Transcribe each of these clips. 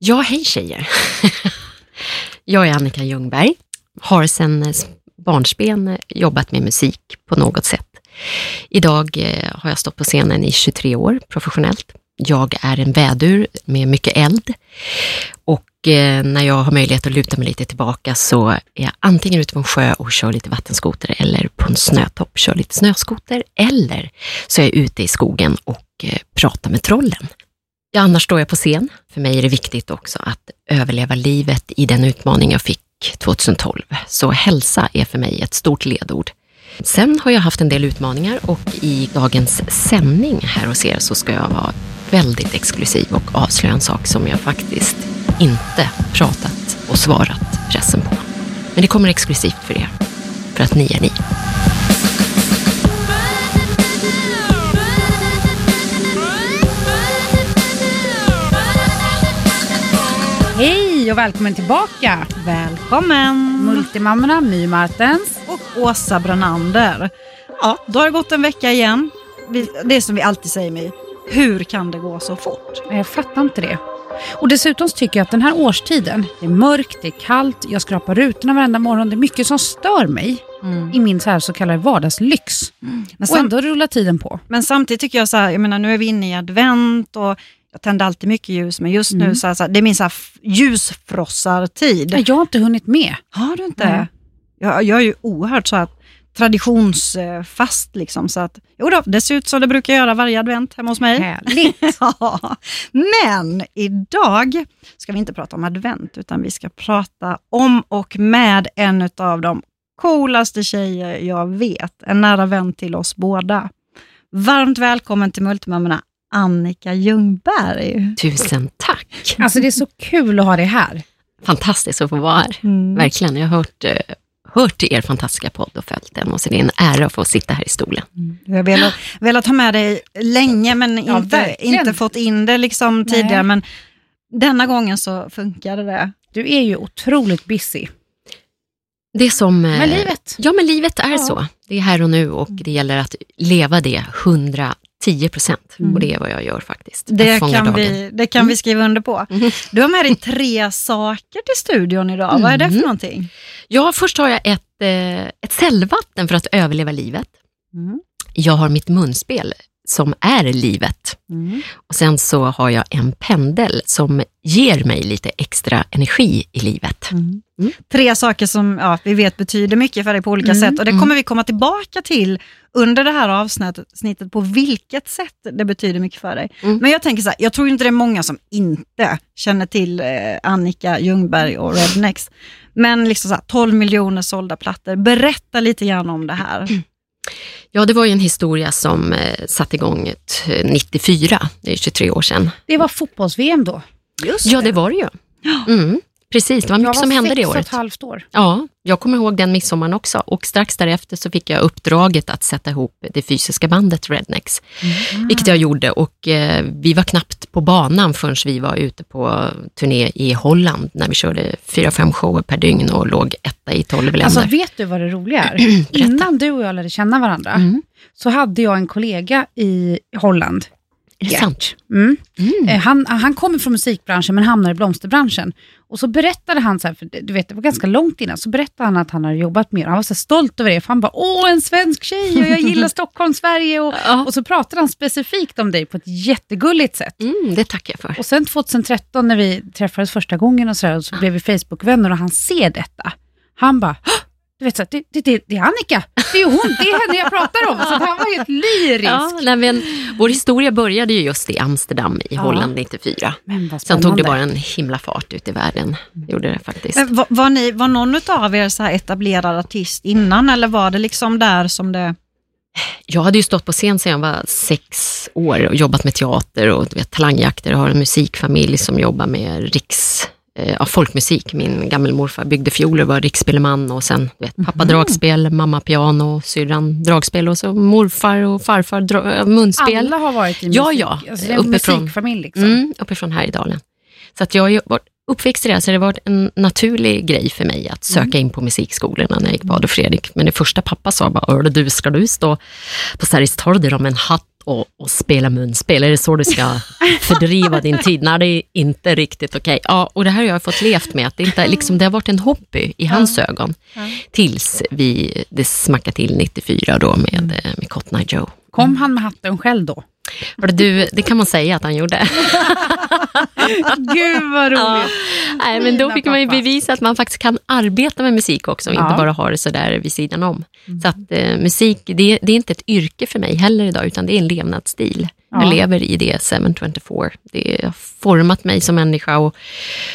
Ja, hej tjejer. jag är Annika Ljungberg, har sedan eh, barnsben eh, jobbat med musik på något sätt. Idag eh, har jag stått på scenen i 23 år professionellt. Jag är en vädur med mycket eld och när jag har möjlighet att luta mig lite tillbaka så är jag antingen ute på en sjö och kör lite vattenskoter eller på en snötopp kör lite snöskoter eller så är jag ute i skogen och pratar med trollen. Ja, annars står jag på scen. För mig är det viktigt också att överleva livet i den utmaning jag fick 2012. Så hälsa är för mig ett stort ledord. Sen har jag haft en del utmaningar och i dagens sändning här hos er så ska jag vara väldigt exklusiv och avslöja en sak som jag faktiskt inte pratat och svarat pressen på. Men det kommer exklusivt för er, för att ni är ni. Hej och välkommen tillbaka! Välkommen! Multimammorna My Martens. Och Åsa Branander. Ja, då har det gått en vecka igen. Vi- Det är som vi alltid säger My, hur kan det gå så fort? Jag fattar inte det. Och dessutom tycker jag att den här årstiden, det är mörkt, det är kallt, jag skrapar rutorna varenda morgon. Det är mycket som stör mig i min så, här så kallade vardagslyx. Men, Och ändå rullar tiden på. men samtidigt tycker jag så här, jag menar nu är vi inne i advent och jag tänder alltid mycket ljus, men just nu så här, så här, det är min så här ljusfrossartid. Jag har inte hunnit med. Har du inte? Nej. Jag, jag är ju oerhört så att traditionsfast liksom, så att jo då, det ser ut som det brukar göra varje advent hemma hos mig. Härligt. Ja, men idag ska vi inte prata om advent, utan vi ska prata om och med en av de coolaste tjejer jag vet. En nära vän till oss båda. Varmt välkommen till Multimammorna, Annika Ljungberg. Tusen tack! Alltså det är så kul att ha dig här. Fantastiskt att få vara här. Mm. Verkligen, jag har hört, eh, hört er fantastiska podd och följt den och så det är en ära att få sitta här i stolen. Jag har velat, velat ha med dig länge, men Ja, inte, verkligen. inte fått in det liksom Nej. tidigare. Men denna gången så funkade det. Du är ju otroligt busy. Det är som... eh, Men livet. Ja, men livet är Ja. så. Det är här och nu och det gäller att leva det 110 procent. Och det är vad jag gör faktiskt. Det kan, dagen. vi, det kan vi skriva under på. Mhm. Du har med dig tre saker till studion idag. Vad är det för Mm. någonting? Ja, först har jag ett, eh, ett cellvatten för att överleva livet. Mm. Jag har mitt munspel som är livet. Mm. Och sen så har jag en pendel som ger mig lite extra energi i livet. Mm. Mm. Tre saker som ja, vi vet betyder mycket för dig på olika Mm, sätt och det kommer vi komma tillbaka till under det här avsnittet, snittet på vilket sätt det betyder mycket för dig. Mm. Men jag tänker så här, jag tror inte det är många som inte känner till eh, Annika Ljungberg och Rednex. Men liksom så här, 12 miljoner sålda plattor, berätta lite grann om det här. Ja, det var ju en historia som eh, satte igång ett, eh, 94, det är 23 år sedan. Det var fotbolls-VM då. Just Ja, det var det ju. Mm, precis, det var mycket jag var som hände det sex och året. ett halvt år. Ja, jag kommer ihåg den midsommaren också och strax därefter så fick jag uppdraget att sätta ihop det fysiska bandet Rednex, vilket jag gjorde och eh, vi var knappt på banan förrän vi var ute på turné i Holland när vi körde fyra, fem shower per dygn och låg etta i tolv länder. Alltså vet du vad det roliga är? Innan du och jag lärde känna varandra Mm. så hade jag en kollega i Holland. är det sant? Mm. Mm. Eh, Han, han kommer från musikbranschen men hamnar i blomsterbranschen. Och så berättade han, så här, för du vet det var ganska långt innan, så berättade han att han hade jobbat med Han var så stolt över det, för han bara åh en svensk tjej och jag gillar Stockholm, Sverige. Och, Ja. och så pratade han specifikt om dig på ett jättegulligt sätt. Mm, det tackar jag för. Och sen 2013 när vi träffades första gången och så, där, och så blev vi Facebook-vänner och han ser detta. Han bara, "Hå! Du vet så, här, det, det, det, det är Annika, det är hon, det är henne jag pratar om. Så han var helt lyrisk. Ja, nej, men, vår historia började ju just i Amsterdam i Ja. Holland 94. Men vad Sen tog det bara en himla fart ut i världen. Gjorde det faktiskt. Eh, Var, var, ni, var någon av er så etablerad artist innan eller var det liksom där som det... Jag hade ju stått på scen sedan jag var sex år och jobbat med teater och vet, talangjakter. Jag har en musikfamilj som jobbar med riks, eh, folkmusik. Min gammelmorfar byggde fioler och var riksspelman och sen vet, pappa dragspel, mamma piano, syrran dragspel och så morfar och farfar dra, äh, munspel. Alla har varit i musik, Ja, ja. Alltså, Uppifrån. musikfamilj liksom. Mm, uppifrån Härjedalen. Så att jag varit uppväxt i det, så det har varit en naturlig grej för mig att söka in på musikskolorna när jag gick på Adolf Fredrik. Men det första pappa sa Hörde du, ska du stå på Sergels torg med en hatt och, och spela munspel, är det så du ska fördriva din tid? Nej, det är inte riktigt okej. Ja, och det här har jag fått levt med, att det, inte, liksom, det har varit en hobby i hans ögon. Tills vi, det smackade till 94 då med, eh, med Cotton Joe. Kom han med hatten själv då? Du, det kan man säga att han gjorde. Gud vad roligt. Ja. Nej, men då fick man ju bevisa att man faktiskt kan arbeta med musik också och Ja. inte bara ha det sådär vid sidan om. Så att eh, musik, det, det är inte ett yrke för mig heller idag, utan det är en levnadsstil. Ja. Jag lever i det 724. Det har format mig som människa och,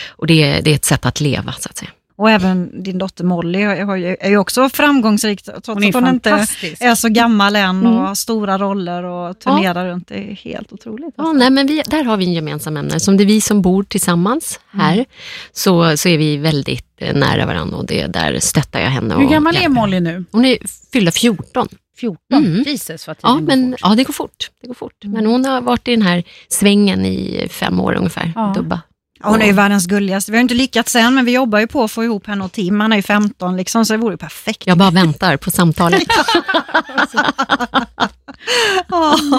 och det, det är ett sätt att leva, så att säga. Och även din dotter Molly är ju också framgångsrik, trots Hon att hon inte är så gammal än och Mm. har stora roller och turnerar runt. Det är helt otroligt. Ja, nej, men vi, där har vi en gemensam ämne. Som det är vi som bor tillsammans här, så, så är vi väldigt eh, nära varandra och det, där stöttar jag henne. Hur gammal är. Molly nu? Hon är fyllda 14. 14? Mm. Jesus vad Ja, tiden går men, fort. ja, det går fort. Det går fort. Men hon har varit i den här svängen i fem år ungefär. Ja. Dubba. Ja, Hon är ju världens gulligaste. Vi har inte lyckats än, men vi jobbar ju på att få ihop henne och Tim. Han är ju 15, liksom, så det vore ju perfekt. Jag bara väntar på samtalet.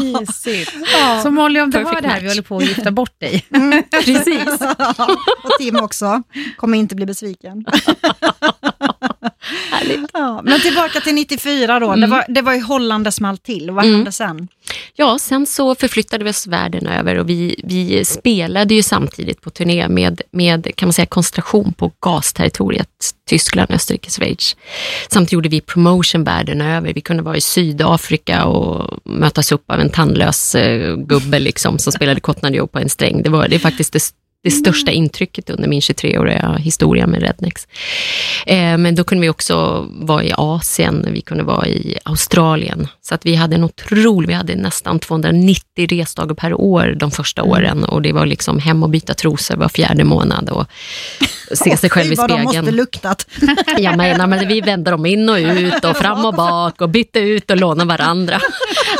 Mysigt. Så Molly, om du Perfect hör det här, match. vi håller på att gifta bort dig. Precis. och Tim också. Kommer inte bli besviken. Ja, men tillbaka till 94 då. Det, var, det var i Holland det small till. Vad Mm. hände sen? Ja, sen så förflyttade vi oss världen över och vi, vi spelade ju samtidigt på turné med, med kan man säga, koncentration på gasterritoriet Tyskland, Österrike, Schweiz. Samtidigt gjorde vi promotion världen över. Vi kunde vara i Sydafrika och mötas upp av en tandlös eh, gubbe liksom, som spelade Cotton på en sträng. Det, var, det är faktiskt det, det största intrycket under min 23-åriga historia med Rednex. Eh, men då kunde vi också vara i Asien, vi kunde vara i Australien. Så att vi hade en otrolig, vi hade nästan 290 resdagar per år de första åren och det var liksom hem och byta trosor var fjärde månad och se sig själv i Fy, vad de måste spegeln. luktat. Jag menar, men vi vände dem in och ut och fram och bak och bytte ut och lånade varandra.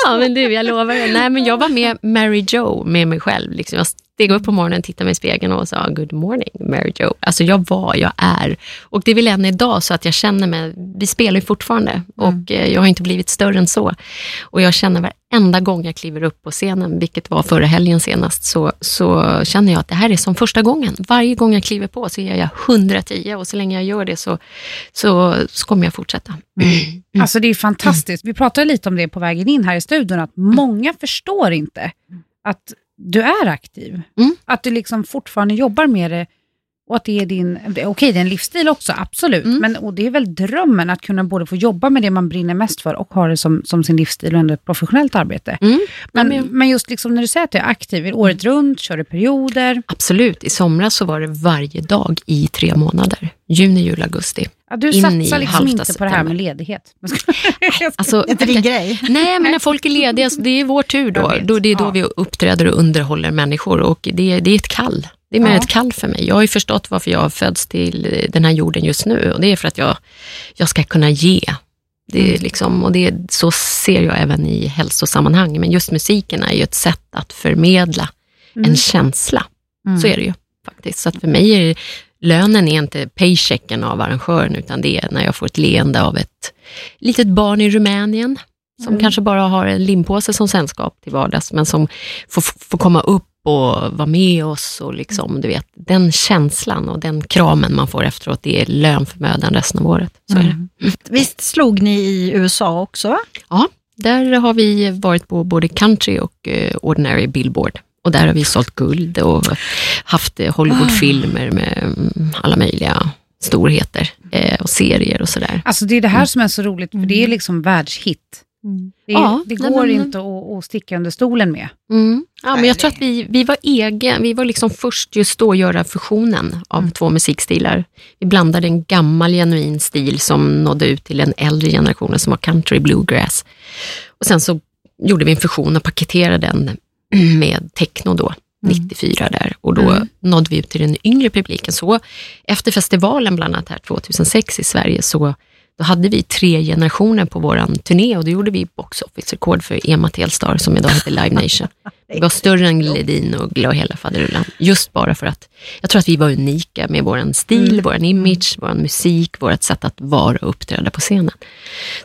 Ja men du, jag lovar. Nej men jag var med Mary Jo med mig själv. Liksom. Jag steg upp på morgonen, tittade mig i spegeln och sa good morning Mary Jo. Alltså jag var, jag är. Och det är väl än idag så att jag känner mig, vi spelar ju fortfarande och eh, jag har inte blivit större än så. Och jag känner varenda gång jag kliver upp på scenen, vilket var förra helgen senast, så, så känner jag att det här är som första gången. Varje gång jag kliver på så ger jag 110 och så länge jag gör det så, så, så kommer jag fortsätta. Alltså det är fantastiskt. Vi pratade lite om det på vägen in här i studion, att många förstår inte att du är aktiv. Mm. Att du liksom fortfarande jobbar med det och att det är din, okej det är en livsstil också, absolut, Mm. men och det är väl drömmen att kunna både få jobba med det man brinner mest för och ha det som, som sin livsstil och ändå ett professionellt arbete. Mm. Men, men- men just liksom när du säger att du är aktiv, är året runt, kör du perioder? Absolut, i somras så var det varje dag i tre månader. Juni, juli, augusti. Ja, du In i satsar liksom inte på det här med ledighet. Alltså, Inte din grej. Nej, men när folk är lediga, så det är vår tur då. då det är då Ja. vi uppträder och underhåller människor och det, det är ett kall. Det är mer Ja. ett kall för mig. Jag har ju förstått varför jag fötts till den här jorden just nu och det är för att jag, jag ska kunna ge. Det Mm. är liksom, och det, så ser jag även i hälsosammanhang. Men just musiken är ju ett sätt att förmedla Mm. en känsla. Mm. Så är det ju faktiskt. Så att för mig är det, lönen är inte paychecken av arrangören, utan det är när jag får ett leende av ett litet barn i Rumänien, som Mm. kanske bara har en limpåse som sällskap till vardags, men som får, får komma upp och vara med oss och liksom, du vet, den känslan och den kramen man får efteråt, det är lön för mödan resten av året. Så är det. Mm. Visst slog ni i USA också? va? Ja, där har vi varit på både country och eh, ordinary billboard. Och där har vi sålt guld och haft eh, Hollywoodfilmer med mm, alla möjliga storheter eh, och serier och sådär. Alltså det är det här som är så roligt, för det är liksom världshit. Det, är, Ja, det nej, går men- inte att, att sticka under stolen med. Mm. Ja, men jag tror det- att vi, vi var egen, vi var liksom först just då att göra fusionen av två musikstilar. Vi blandade en gammal genuin stil som nådde ut till den äldre generationen som var country bluegrass. Och sen så gjorde vi en fusion och paketerade den med techno då, 94 där. Och då Mm. nådde vi ut till den yngre publiken. Så efter festivalen bland annat här 2006 i Sverige så, då hade vi tre generationer på våran turné och då gjorde vi box office-rekord för Ema Telstar som idag heter Live Nation. Vi var större än Ledin och Glad hela faderullan. Just bara för att jag tror att vi var unika med vår stil, Mm. vår image, vår musik, vårt sätt att vara och uppträda på scenen.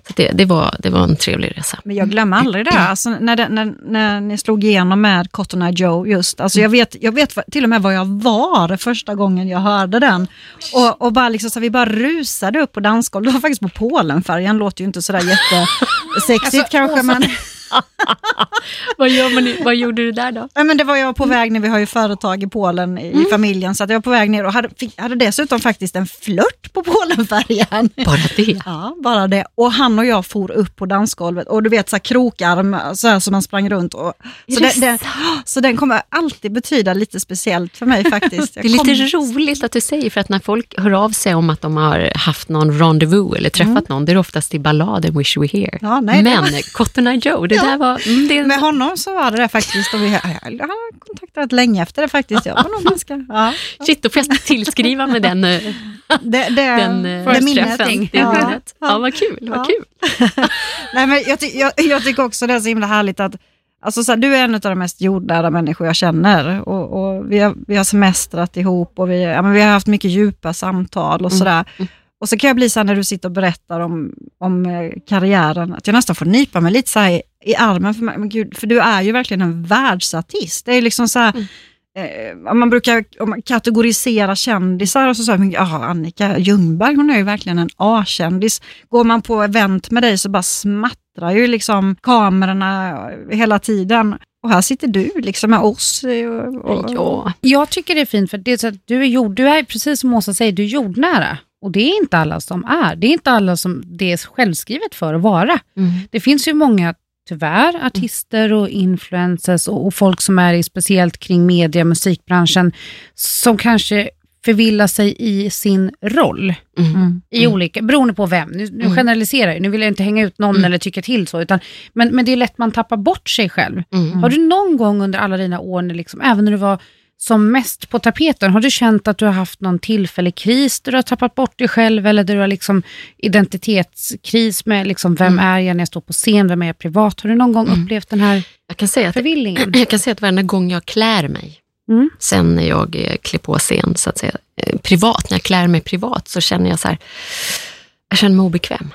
Så det, det, var, det var en trevlig resa. Men jag glömmer aldrig det. Alltså, när, det när, när ni slog igenom med Cotton Eye Joe, just, alltså, jag vet, jag vet till och med var jag var första gången jag hörde den. Och, och bara liksom, så vi bara rusade upp på dansgolvet. Det var faktiskt på Polenfärjan, låter ju inte sådär jättesexigt Alltså, kanske. Men, vad, man, vad gjorde du där då? ja, men det var jag på väg ner, vi har ju företag i Polen i familjen, så att jag var på väg ner och hade, fick, hade dessutom faktiskt en flört på Polenfärjan. Bara det? Ja, bara det. Och han och jag for upp på dansgolvet och du vet så här krokarm så här som man sprang runt. Och, så, det den, den, så den kommer alltid betyda lite speciellt för mig faktiskt. Det är lite roligt att du säger, för att när folk hör av sig om att de har haft någon rendezvous eller träffat någon, det är oftast i balladen Wish We Here. Ja, nej, det Men Cotton Eye Joe, det Ja. var... Mm, det, Med honom så var det det faktiskt. Och vi, har kontaktat länge efter det faktiskt. Jag var nog ganska... Ja, Shit, då får jag tillskriva med den, eh, det, det, den det eh, minnet. Det Ja, minnet. Ja, ja. vad kul. Vad Ja. kul. Nej, men jag, ty jag, jag tycker också det är så himla härligt att Alltså så här, du är en av de mest jordnära människor jag känner och, och vi, har, vi har semestrat ihop och vi, ja, men vi har haft mycket djupa samtal och Mm. Och så kan jag bli så här när du sitter och berättar om, om eh, karriären, att jag nästan får nypa mig lite så i, i armen, för, men gud, för du är ju verkligen en världsartist. Det är liksom så här, eh, man brukar om man kategorisera kändisar och så säger jaha, Annika Ljungberg, hon är ju verkligen en A-kändis. Går man på event med dig så bara smattrar ju liksom kamerorna hela tiden. Och här sitter du liksom med oss. Och, och, Ja. Jag tycker det är fint för det är så att du är, jord, du är precis som Åsa säger, du är jordnära. Och det är inte alla som är. Det är inte alla som det är självskrivet för att vara. Mm. Det finns ju många, tyvärr, artister och influencers och, och folk som är i speciellt kring media, musikbranschen, som kanske förvillar sig i sin roll. Mm. Mm. I olika, beroende på vem. Nu, nu Mm. generaliserar jag, nu vill jag inte hänga ut någon Mm. eller tycka till så, utan, men, men det är lätt man tappar bort sig själv. Mm. Har du någon gång under alla dina år, när liksom, även när du var som mest på tapeten, har du känt att du har haft någon tillfällig kris där du har tappat bort dig själv eller där du har liksom identitetskris med liksom, vem Mm. är jag när jag står på scen, vem är jag privat? Har du någon gång Mm. upplevt den här Jag kan säga att förvillningen? Jag kan säga att varenda gång jag klär mig, Mm. sen när jag eh, klär på scen, så att säga, eh, privat, när jag klär mig privat, så känner jag så här, jag känner mig obekväm.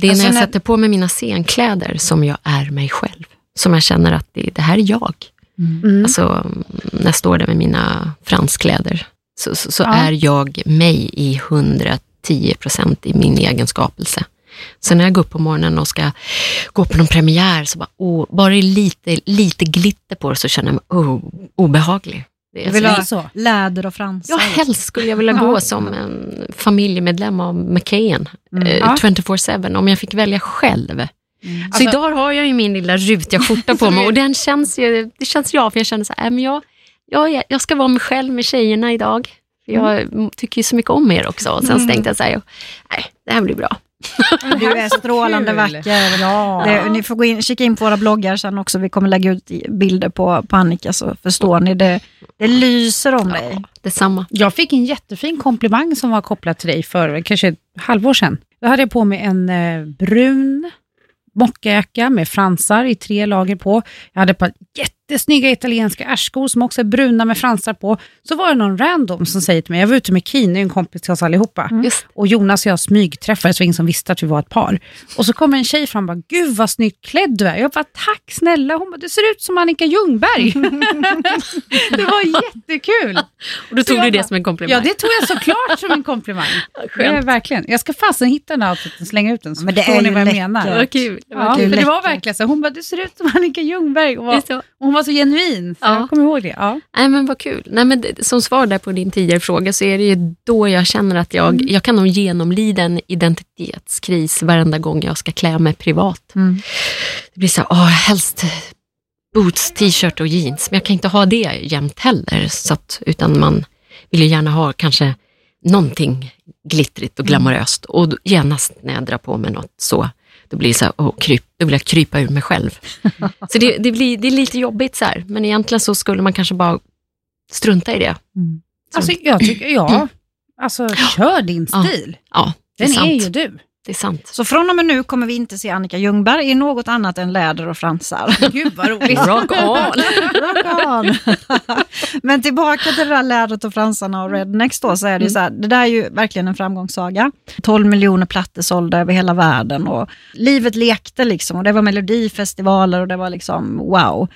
Det är Alltså när jag när- sätter på mig mina scenkläder som jag är mig själv. Som jag känner att det, det här är jag. Mm. Alltså, när jag står där med mina franskläder, så, så, så Ja. är jag mig i 110 procent i min egen skapelse. Så när jag går upp på morgonen och ska gå på någon premiär, så bara, åh, bara det är lite, lite glitter på det så känner jag mig oh, obehaglig. Det är Jag vill Det så- är ha så. läder och fransar. Ja, helst skulle jag vilja Ja. gå som en familjemedlem av McKayen, Mm. eh, Ja. 24-7, om jag fick välja själv. Mm. Så Alltså- idag har jag ju min lilla rutiga skjorta på mig och den känns ju, det känns bra, för jag känner så här, äh, men jag, jag, jag ska vara mig själv med tjejerna idag. För jag Mm. tycker ju så mycket om er också. Och sen så tänkte jag så här, nej, det här blir bra. Du är strålande vacker. Ja. Det, ni får gå in, kika in på våra bloggar sen också. Vi kommer lägga ut bilder på, på Annika så förstår ni. Det, det lyser om dig. Ja, detsamma. Jag fick en jättefin komplimang som var kopplad till dig för kanske ett halvår sedan. Då hade jag på mig en eh, brun mockajacka med fransar i tre lager på. Jag hade ett par jättesnygga italienska ärskor som också är bruna med fransar på. Så var det någon random som säger till mig, jag var ute med Kine, en kompis till oss allihopa. Just Och Jonas och jag smygträffades, så ingen som visste att vi var ett par. Och så kommer en tjej fram och bara, gud vad snyggt klädd du är. Jag bara, tack snälla. Hon bara, du ser ut som Annika Ljungberg. det var jättekul. Och då tog du det bara- som en komplimang. Ja, det tog jag såklart som en komplimang. Det är Skönt. verkligen. Jag ska fasen hitta den outfiten och slänga ut den, så Men det förstår är ni vad jag läckert. menar. Vad kul. Ja, Vad för kul. det var verkligen så. Hon bara, du ser ut som Annika Ljungberg. Och, Det hon var så genuin. Så Ja. Jag kommer ihåg det. Ja. Nej, men vad kul. Nej, men som svar där på din tidigare fråga så är det ju då jag känner att jag, Mm. jag kan nog genomlida en identitetskris varenda gång jag ska klä mig privat. Mm. Det blir så här, åh, helst boots, t-shirt och jeans, men jag kan inte ha det jämt heller. Så att, utan man vill ju gärna ha kanske någonting glittrigt och glamoröst. Och genast när jag drar på mig något så, då blir det så här, åh, kryp, då vill jag krypa ur mig själv. så det, det, blir, det är lite jobbigt så här, men egentligen så skulle man kanske bara strunta i det. Alltså, jag tycker, ja. Alltså, kör din Ja. stil. Ja, det är Den sant. är ju du. Det är sant. Så från och med nu kommer vi inte se Annika Ljungberg i något annat än läder och fransar. Gud vad roligt. Rock on! Rock on. Men tillbaka till det där lädret och fransarna och rednecks då, så är det ju så här, det där är ju verkligen en framgångssaga. 12 miljoner plattor sålda över hela världen och livet lekte liksom och det var melodifestivaler och det var liksom wow.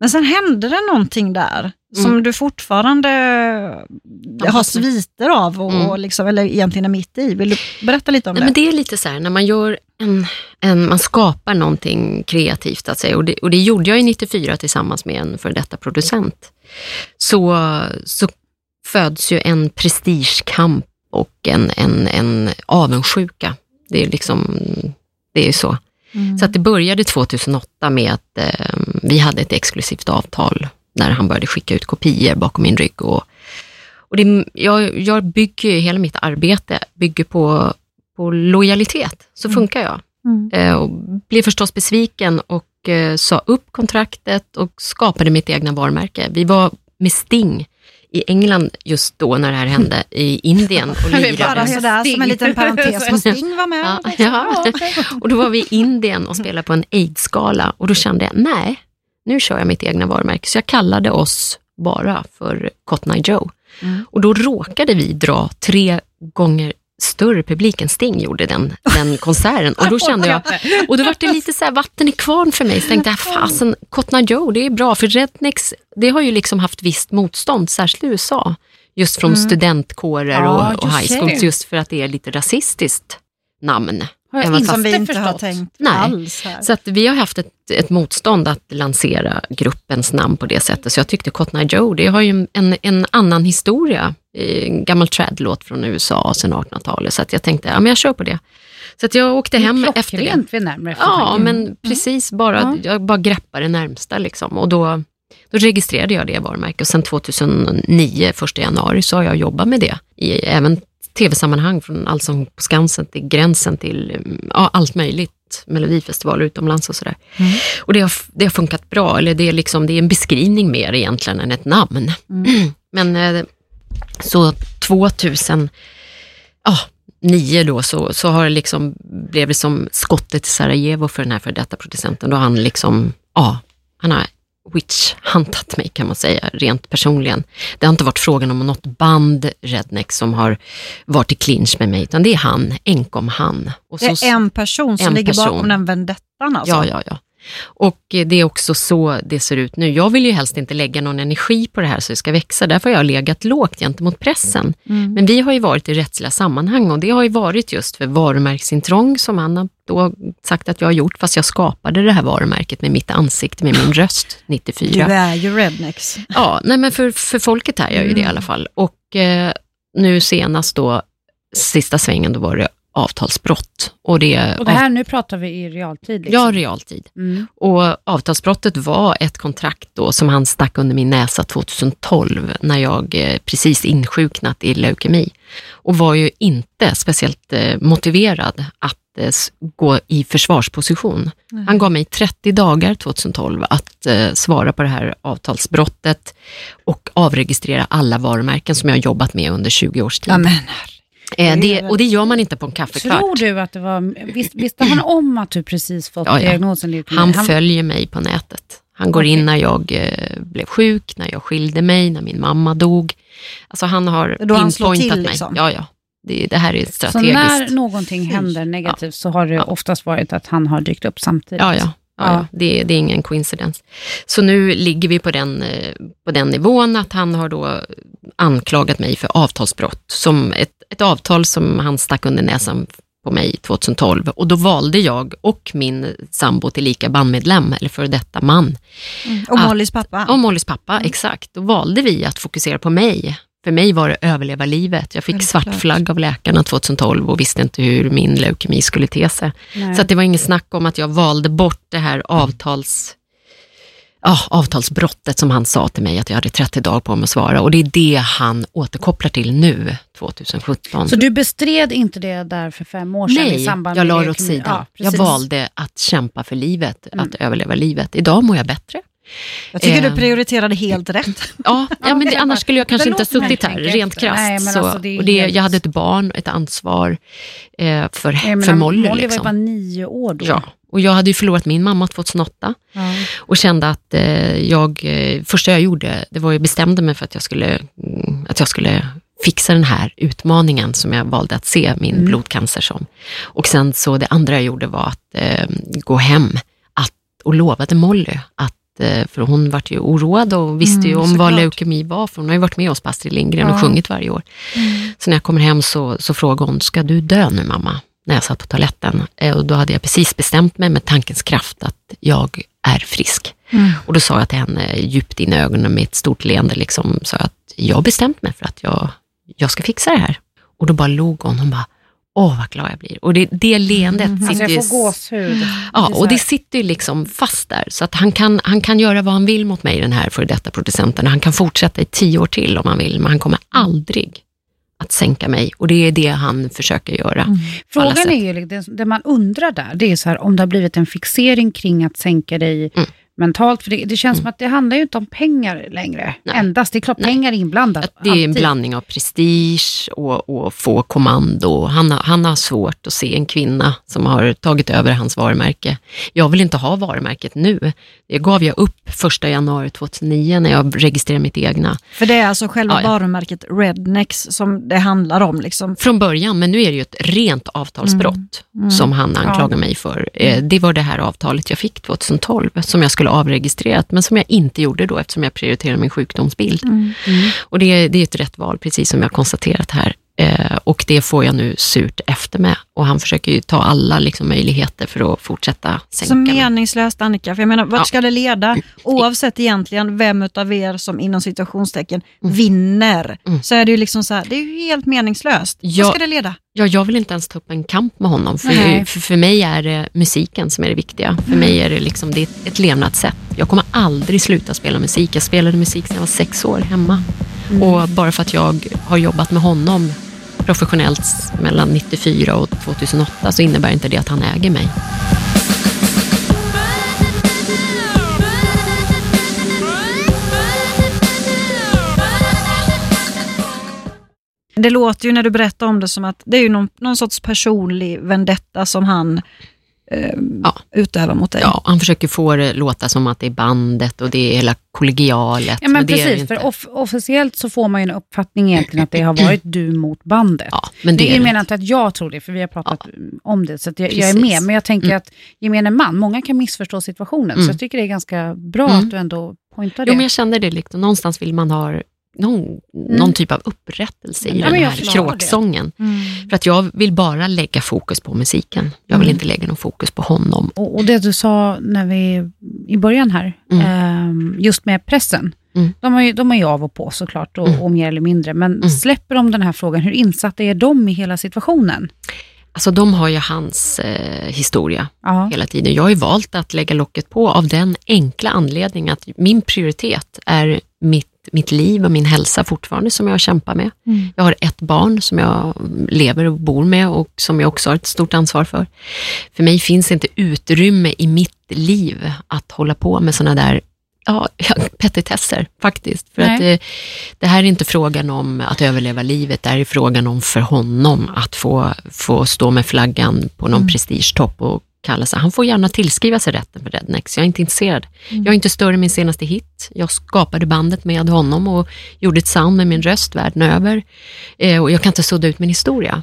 Men sen hände det någonting där som Mm. du fortfarande har sviter av, och, Mm. liksom, eller egentligen är mitt i. Vill du berätta lite om Nej, det? men det är lite så här, när man gör en, en man skapar någonting kreativt, att säga, och, det, och det gjorde jag i 94 tillsammans med en för detta producent, så, så föds ju en prestigekamp och en, en, en avundsjuka. Det är liksom, det är så. Mm. Så att det började 2008 med att eh, vi hade ett exklusivt avtal när han började skicka ut kopior bakom min rygg. Och, och det, jag, jag bygger hela mitt arbete bygger på, på lojalitet. Så funkar jag. Mm. Eh, och blev förstås besviken och eh, sa upp kontraktet och skapade mitt egna varumärke. Vi var med Sting i England just då när det här hände, i Indien och vill Bara lirade. sådär som en liten parentes, och Sting var med. Ja, liksom. ja. Och då var vi i Indien och spelade på en aids-skala och då kände jag, nej, nu kör jag mitt egna varumärke. Så jag kallade oss bara för Cotton Eye Joe. Mm. Och då råkade vi dra tre gånger större publik än Sting gjorde den, den konserten. Och då kände jag, och då var det lite så vatten i kvarn för mig. Så tänkte jag, fasen, Cotton Joe, det är bra, för rednecks, det har ju liksom haft visst motstånd, särskilt i USA. Just från studentkårer Ja, och, high schools, just för att det är lite rasistiskt namn. Har jag inte Som vi inte har förstått. tänkt Nej. alls här. Så att vi har haft ett, ett motstånd att lansera gruppens namn på det sättet. Så jag tyckte Cotton Eye Joe, det har ju en, en annan historia. En gammal trad-låt från USA sedan 1800-talet. Så att jag tänkte, ja men jag kör på det. Så att jag åkte hem efter det. Vid närmare Ja, eftertanke. men precis bara, Ja. jag bara greppade det närmsta liksom. Och då, då registrerade jag det varumärket och sen 2009, 1 januari, så har jag jobbat med det. I även tv-sammanhang från Allsång på Skansen till Gränsen till mm, ja, allt möjligt. Melodifestivaler utomlands och sådär. Och det har, det har funkat bra, eller det är, liksom, det är en beskrivning mer egentligen än ett namn. Men eh, så 2009 då så, så har det liksom, blev det som skottet i Sarajevo för den här för detta producenten. Då han liksom, ja, han har witch-huntat mig kan man säga, rent personligen. Det har inte varit frågan om något band, Redneck, som har varit i clinch med mig, utan det är han, enkom han. Och Det så- är en person som en ligger bakom person. den vendettan alltså. Ja, ja, ja. Och eh, det är också så det ser ut nu. Jag vill ju helst inte lägga någon energi på det här så det ska växa. Därför har jag legat lågt gentemot pressen. Mm. Men vi har ju varit i rättsliga sammanhang och det har ju varit just för varumärksintrång som han har då sagt att jag har gjort, fast jag skapade det här varumärket med mitt ansikte, med min röst Du 94. är ju rednecks. Ja, nej men för, för folket är jag ju det i alla fall. Och eh, nu senast då, sista svängen, då var det avtalsbrott. Och det, Och det här, nu pratar vi i realtid. Liksom. Ja, realtid. Mm. Och avtalsbrottet var ett kontrakt då som han stack under min näsa 2012 när jag eh, precis insjuknat i leukemi. Och var ju inte speciellt eh, motiverad att s- gå i försvarsposition. Han gav mig 30 dagar 2012 att eh, svara på det här avtalsbrottet och avregistrera alla varumärken som jag har jobbat med under 20 års tid. Ja, men, eh, det, och det gör man inte på en kaffekvart. Tror du att det var... Visst, visste han om att du precis fått Ja, ja. diagnosen leukemi? Han följer mig på nätet. Han går Okej. in när jag eh, blev sjuk, när jag skilde mig, när min mamma dog. Alltså han har då han pinpointat till, mig. liksom. Ja, ja. Det, det här är Så strategiskt. när någonting händer negativt så har det Ja. oftast varit att han har dykt upp samtidigt? Ja, ja. ja, Ja. ja. Det, det är ingen coincidence. Så nu ligger vi på den, eh, på den nivån att han har då anklagat mig för avtalsbrott, som ett, ett avtal som han stack under näsan på mig 2012. Och då valde jag och min sambo till lika bandmedlem, eller för detta man, och Att- Mollys pappa. Och Mollys pappa, exakt. Då valde vi att fokusera på mig. För mig var det överleva livet. Jag fick svart flagg av läkarna 2012 och visste inte hur min leukemi skulle te sig. Nej. Så det var ingen snack om att jag valde bort det här avtals, ja, avtalsbrottet som han sa till mig att jag hade 30 dagar på mig att svara. Och det är det han återkopplar till nu, 2017. Så du bestred inte det där för fem år sedan i Nej, samband jag la det åt sidan. Ja, jag valde att kämpa för livet, Mm. att överleva livet. Idag mår jag bättre. Jag tycker Eh. du prioriterade helt rätt. Ja, ja men det, annars skulle jag kanske det inte ha suttit här, rent krasst. Alltså, det och det, helt- Jag hade ett barn, ett ansvar eh, för, Jag för menar, Molly. Molly var ju liksom. bara nio år då. Ja, och jag hade ju förlorat min mamma 2008 Ja. och kände att eh, jag, eh, första jag gjorde, det var jag bestämde mig för att jag skulle, mm, att jag skulle fixa den här utmaningen som jag valde att se min Mm. blodcancer som. Och sen så det andra jag gjorde var att eh, gå hem att, och lovade Molly att för hon vart ju oroad och visste ju Mm, om vad såklart. leukemi var, för hon har ju varit med oss på Astrid Lindgren Ja. och sjungit varje år. Så när jag kommer hem så, så frågade hon, ska du dö nu mamma? När jag satt på toaletten. Eh, Och då hade jag precis bestämt mig med tankens kraft att jag är frisk. Mm. Och då sa jag till henne djupt in i ögonen med ett stort leende, liksom, sa att jag har bestämt mig för att jag, jag ska fixa det här. Och då bara log hon, hon bara, åh vad glad jag blir. Och det, det leendet Mhm. sitter Alltså jag får gåshud. Ja, och det sitter ju liksom fast där. Så att han kan, han kan göra vad han vill mot mig, den här för detta producenten. Han kan fortsätta i tio år till om han vill, men han kommer aldrig att sänka mig. Och det är det han försöker göra. Mm. Frågan är ju, liksom- det, det man undrar där, det är så här, om det har blivit en fixering kring att sänka dig Mm. Mentalt. För det, det känns som att det handlar ju inte om pengar längre. Nej. Endast, det är klart Nej. pengar är inblandat. Att det är en alltid. blandning av prestige och, och få kommando. Han han har svårt att se en kvinna som har tagit över hans varumärke. Jag vill inte ha varumärket nu. Det gav jag upp första januari 2009 när jag registrerade mitt egna. För det är alltså själva Ja, ja. varumärket Rednex som det handlar om. Liksom. Från början, men nu är det ju ett rent avtalsbrott Mm. som han Ja. anklagar mig för. Eh, Det var det här avtalet jag fick 2012 som jag skulle avregistrerat, men som jag inte gjorde då eftersom jag prioriterade min sjukdomsbild. Mm. Och det, det är ett rätt val, precis som jag konstaterat här. Eh, och det får jag nu surt efter med. Och han försöker ju ta alla liksom, möjligheter för att fortsätta sänka Så meningslöst Annika, för jag menar vart Ja. ska det leda? Oavsett egentligen vem utav er som inom situationstecken Mm. vinner, Mm. så är det ju liksom så här, det är ju helt meningslöst. Ja. Vad ska det leda? Ja, jag vill inte ens ta upp en kamp med honom. För, Nej. för, för mig är det musiken som är det viktiga. För mig är det, liksom, det är ett, ett levnadssätt. Jag kommer aldrig sluta spela musik. Jag spelade musik sedan jag var sex år hemma. Och bara för att jag har jobbat med honom professionellt mellan 94 och 2008 så innebär inte det att han äger mig. Det låter ju när du berättar om det som att det är ju någon, någon sorts personlig vendetta som han eh, Ja. utövar mot dig. Ja, han försöker få det låta som att det är bandet och det är hela kollegialet. Ja, men precis, för off officiellt så får man ju en uppfattning egentligen att det har varit du mot bandet. Ja, men det Det är inte. inte att jag tror det, för vi har pratat om det, så jag, jag är med. Men jag tänker Mm. att gemene man, många kan missförstå situationen, så Mm. jag tycker det är ganska bra Mm. att du ändå poängtar det. Jo, men jag kände det liksom. Någonstans vill man ha någon, någon typ av upprättelse i Ja, den här kråksången. Mm. För att jag vill bara lägga fokus på musiken. Jag vill Mm. inte lägga någon fokus på honom. Och, och det du sa när vi, i början här, Mm. ehm, just med pressen. Mm. De, har ju, de är ju av och på såklart, och, Mm. och mer eller mindre. Men Mm. släpper de den här frågan, hur insatta är de i hela situationen? Alltså de har ju hans eh, historia Ja. hela tiden. Jag har ju valt att lägga locket på av den enkla anledningen att min prioritet är mitt, mitt liv och min hälsa fortfarande som jag kämpar med. Mm. Jag har ett barn som jag lever och bor med och som jag också har ett stort ansvar för. För mig finns inte utrymme i mitt liv att hålla på med sådana där ja, petitesser faktiskt. För Nej. att det, det här är inte frågan om att överleva livet, det här är frågan om för honom att få, få stå med flaggan på någon prestigetopp och kalla sig. Han får gärna tillskriva sig rätten för Rednex, jag är inte intresserad. Jag är inte större än min senaste hit. Jag skapade bandet med honom och gjorde ett sound med min röst världen över. Eh, och jag kan inte sudda ut min historia.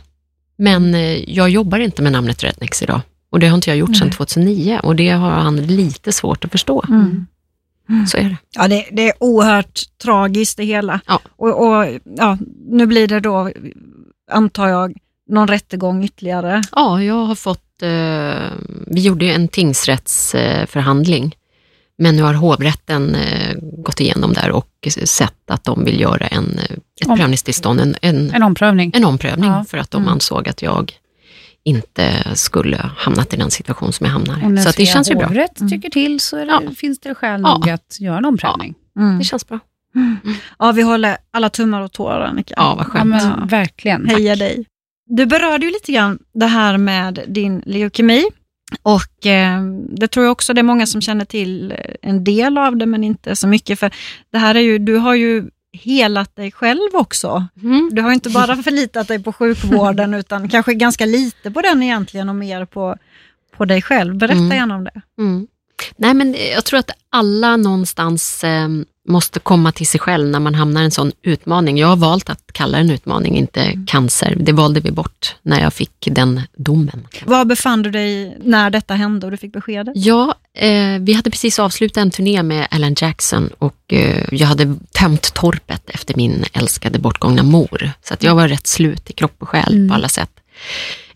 Men eh, jag jobbar inte med namnet Rednex idag. Och det har inte jag gjort sedan 2009 och det har han lite svårt att förstå. Mm. Så är det. Ja, det, det är oerhört tragiskt det hela. Ja. Och, och ja, nu blir det då, antar jag, någon rättegång ytterligare. Ja, jag har fått, eh, vi gjorde ju en tingsrättsförhandling, eh, förhandling. men nu har hovrätten eh, gått igenom där och sett att de vill göra en, eh, ett Om- prövningstillstånd, en, en, En omprövning. en omprövning Ja. för att de Mm. ansåg att jag inte skulle hamnat i den situation som jag hamnar i. Så att det känns ju bra. hovrätt Mm. tycker till så det, Ja. finns det skäl Ja. nog att göra en omprövning. Mm. Det känns bra. Ja, vi håller alla tummar och tårar Annika. Ja, vad Ja, skönt. men, Verkligen. Heja dig. Du berörde ju lite grann det här med din leukemi. Och eh, det tror jag också det är många som känner till eh, en del av det, men inte så mycket. För det här är ju, du har ju helat dig själv också. Mm. Du har inte bara förlitat dig på sjukvården, utan kanske ganska lite på den egentligen och mer på, på dig själv. Berätta Mm. gärna om det. Mm. Nej, men jag tror att alla någonstans eh, måste komma till sig själv när man hamnar i en sån utmaning. Jag har valt att kalla det en utmaning, inte cancer. Det valde vi bort när jag fick den domen. Var befann du dig när detta hände och du fick beskedet? Ja, eh, vi hade precis avslutat en turné med Alan Jackson och eh, jag hade tömt torpet efter min älskade bortgångna mor. Så att jag var rätt slut i kropp och själ Mm. på alla sätt.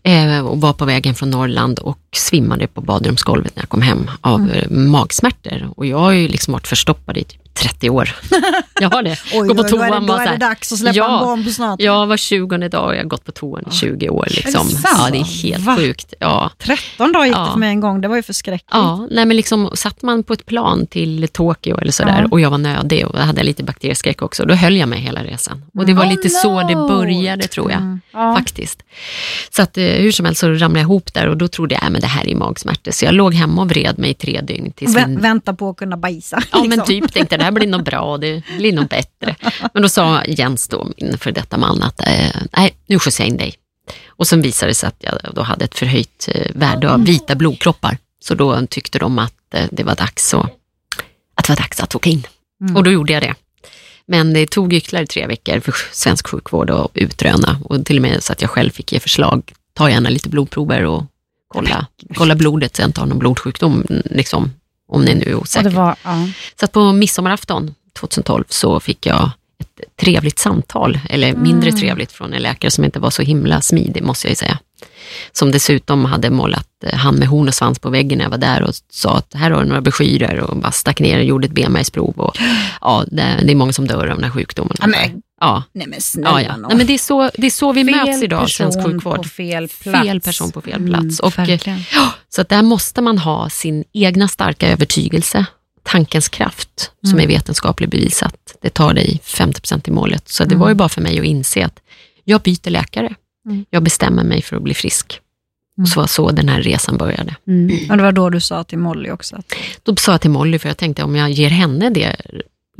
Eh, och var på vägen från Norrland och svimmade på badrumsgolvet när jag kom hem av Mm. eh, magsmärtor. Och jag har ju liksom varit förstoppad i typ 30 år. jag har det. Oj, Gå på då, då, är toan det, då är det dags att släppa Ja. en bomb snart. Jag var 20 dag och jag har gått på toan i 20 år. Liksom. sant? Ja, det är helt Va? sjukt. Ja. 13 dagar gick det Ja. för mig en gång, det var ju förskräckligt. Ja, nej men liksom satt man på ett plan till Tokyo eller sådär Ja. och jag var nödig och hade lite bakterieskräck också, då höll jag mig hela resan. Och det var Oh lite så det började tror jag. Mm. Ja. Faktiskt. Så att eh, hur som helst så ramlade jag ihop där och då trodde jag, äh, men det här är magsmärtor. Så jag låg hemma och vred mig i tre dygn tills Vä- min Vänta på att kunna bajsa. Ja, men liksom. typ tänkte det här blir nog bra, det blir nog bättre. Men då sa Jens, då, min för detta man, att eh, nej, nu skjutsar jag in dig. Och sen visade det sig att jag då hade ett förhöjt eh, värde av vita blodkroppar. Så då tyckte de att eh, det var dags att, att, det var dags att åka in. Mm. Och då gjorde jag det. Men det tog ytterligare tre veckor för svensk sjukvård att utröna och till och med så att jag själv fick ge förslag. Ta gärna lite blodprover och kolla, kolla blodet så jag inte har någon blodsjukdom, liksom, om ni nu är osäkra. var, ja. Så att på midsommarafton 2012 så fick jag ett trevligt samtal, eller mindre Mm. trevligt från en läkare som inte var så himla smidig måste jag ju säga. Som dessutom hade målat eh, hand med horn och svans på väggen när jag var där och sa att här har du några broschyrer och bara stack ner och gjorde ett benmärgsprov. Och, ja, det, är många som dör av den här sjukdomen. Ja, men, ja, nej men snälla ja, ja. Nej, men det, är så, det är så vi möts fel idag, svensk person sjukvård. på fel plats. Fel person på fel plats. och, eh, verkligen. Så att där måste man ha sin egna starka övertygelse, tankens kraft, som Mm. är vetenskapligt bevisat. Det tar dig 50% i målet. Så det Mm. var ju bara för mig att inse att jag byter läkare. Mm. Jag bestämmer mig för att bli frisk. Mm. Så var så den här resan började. Mm. Och det var då du sa till Molly också att Då sa jag till Molly, för jag tänkte om jag ger henne det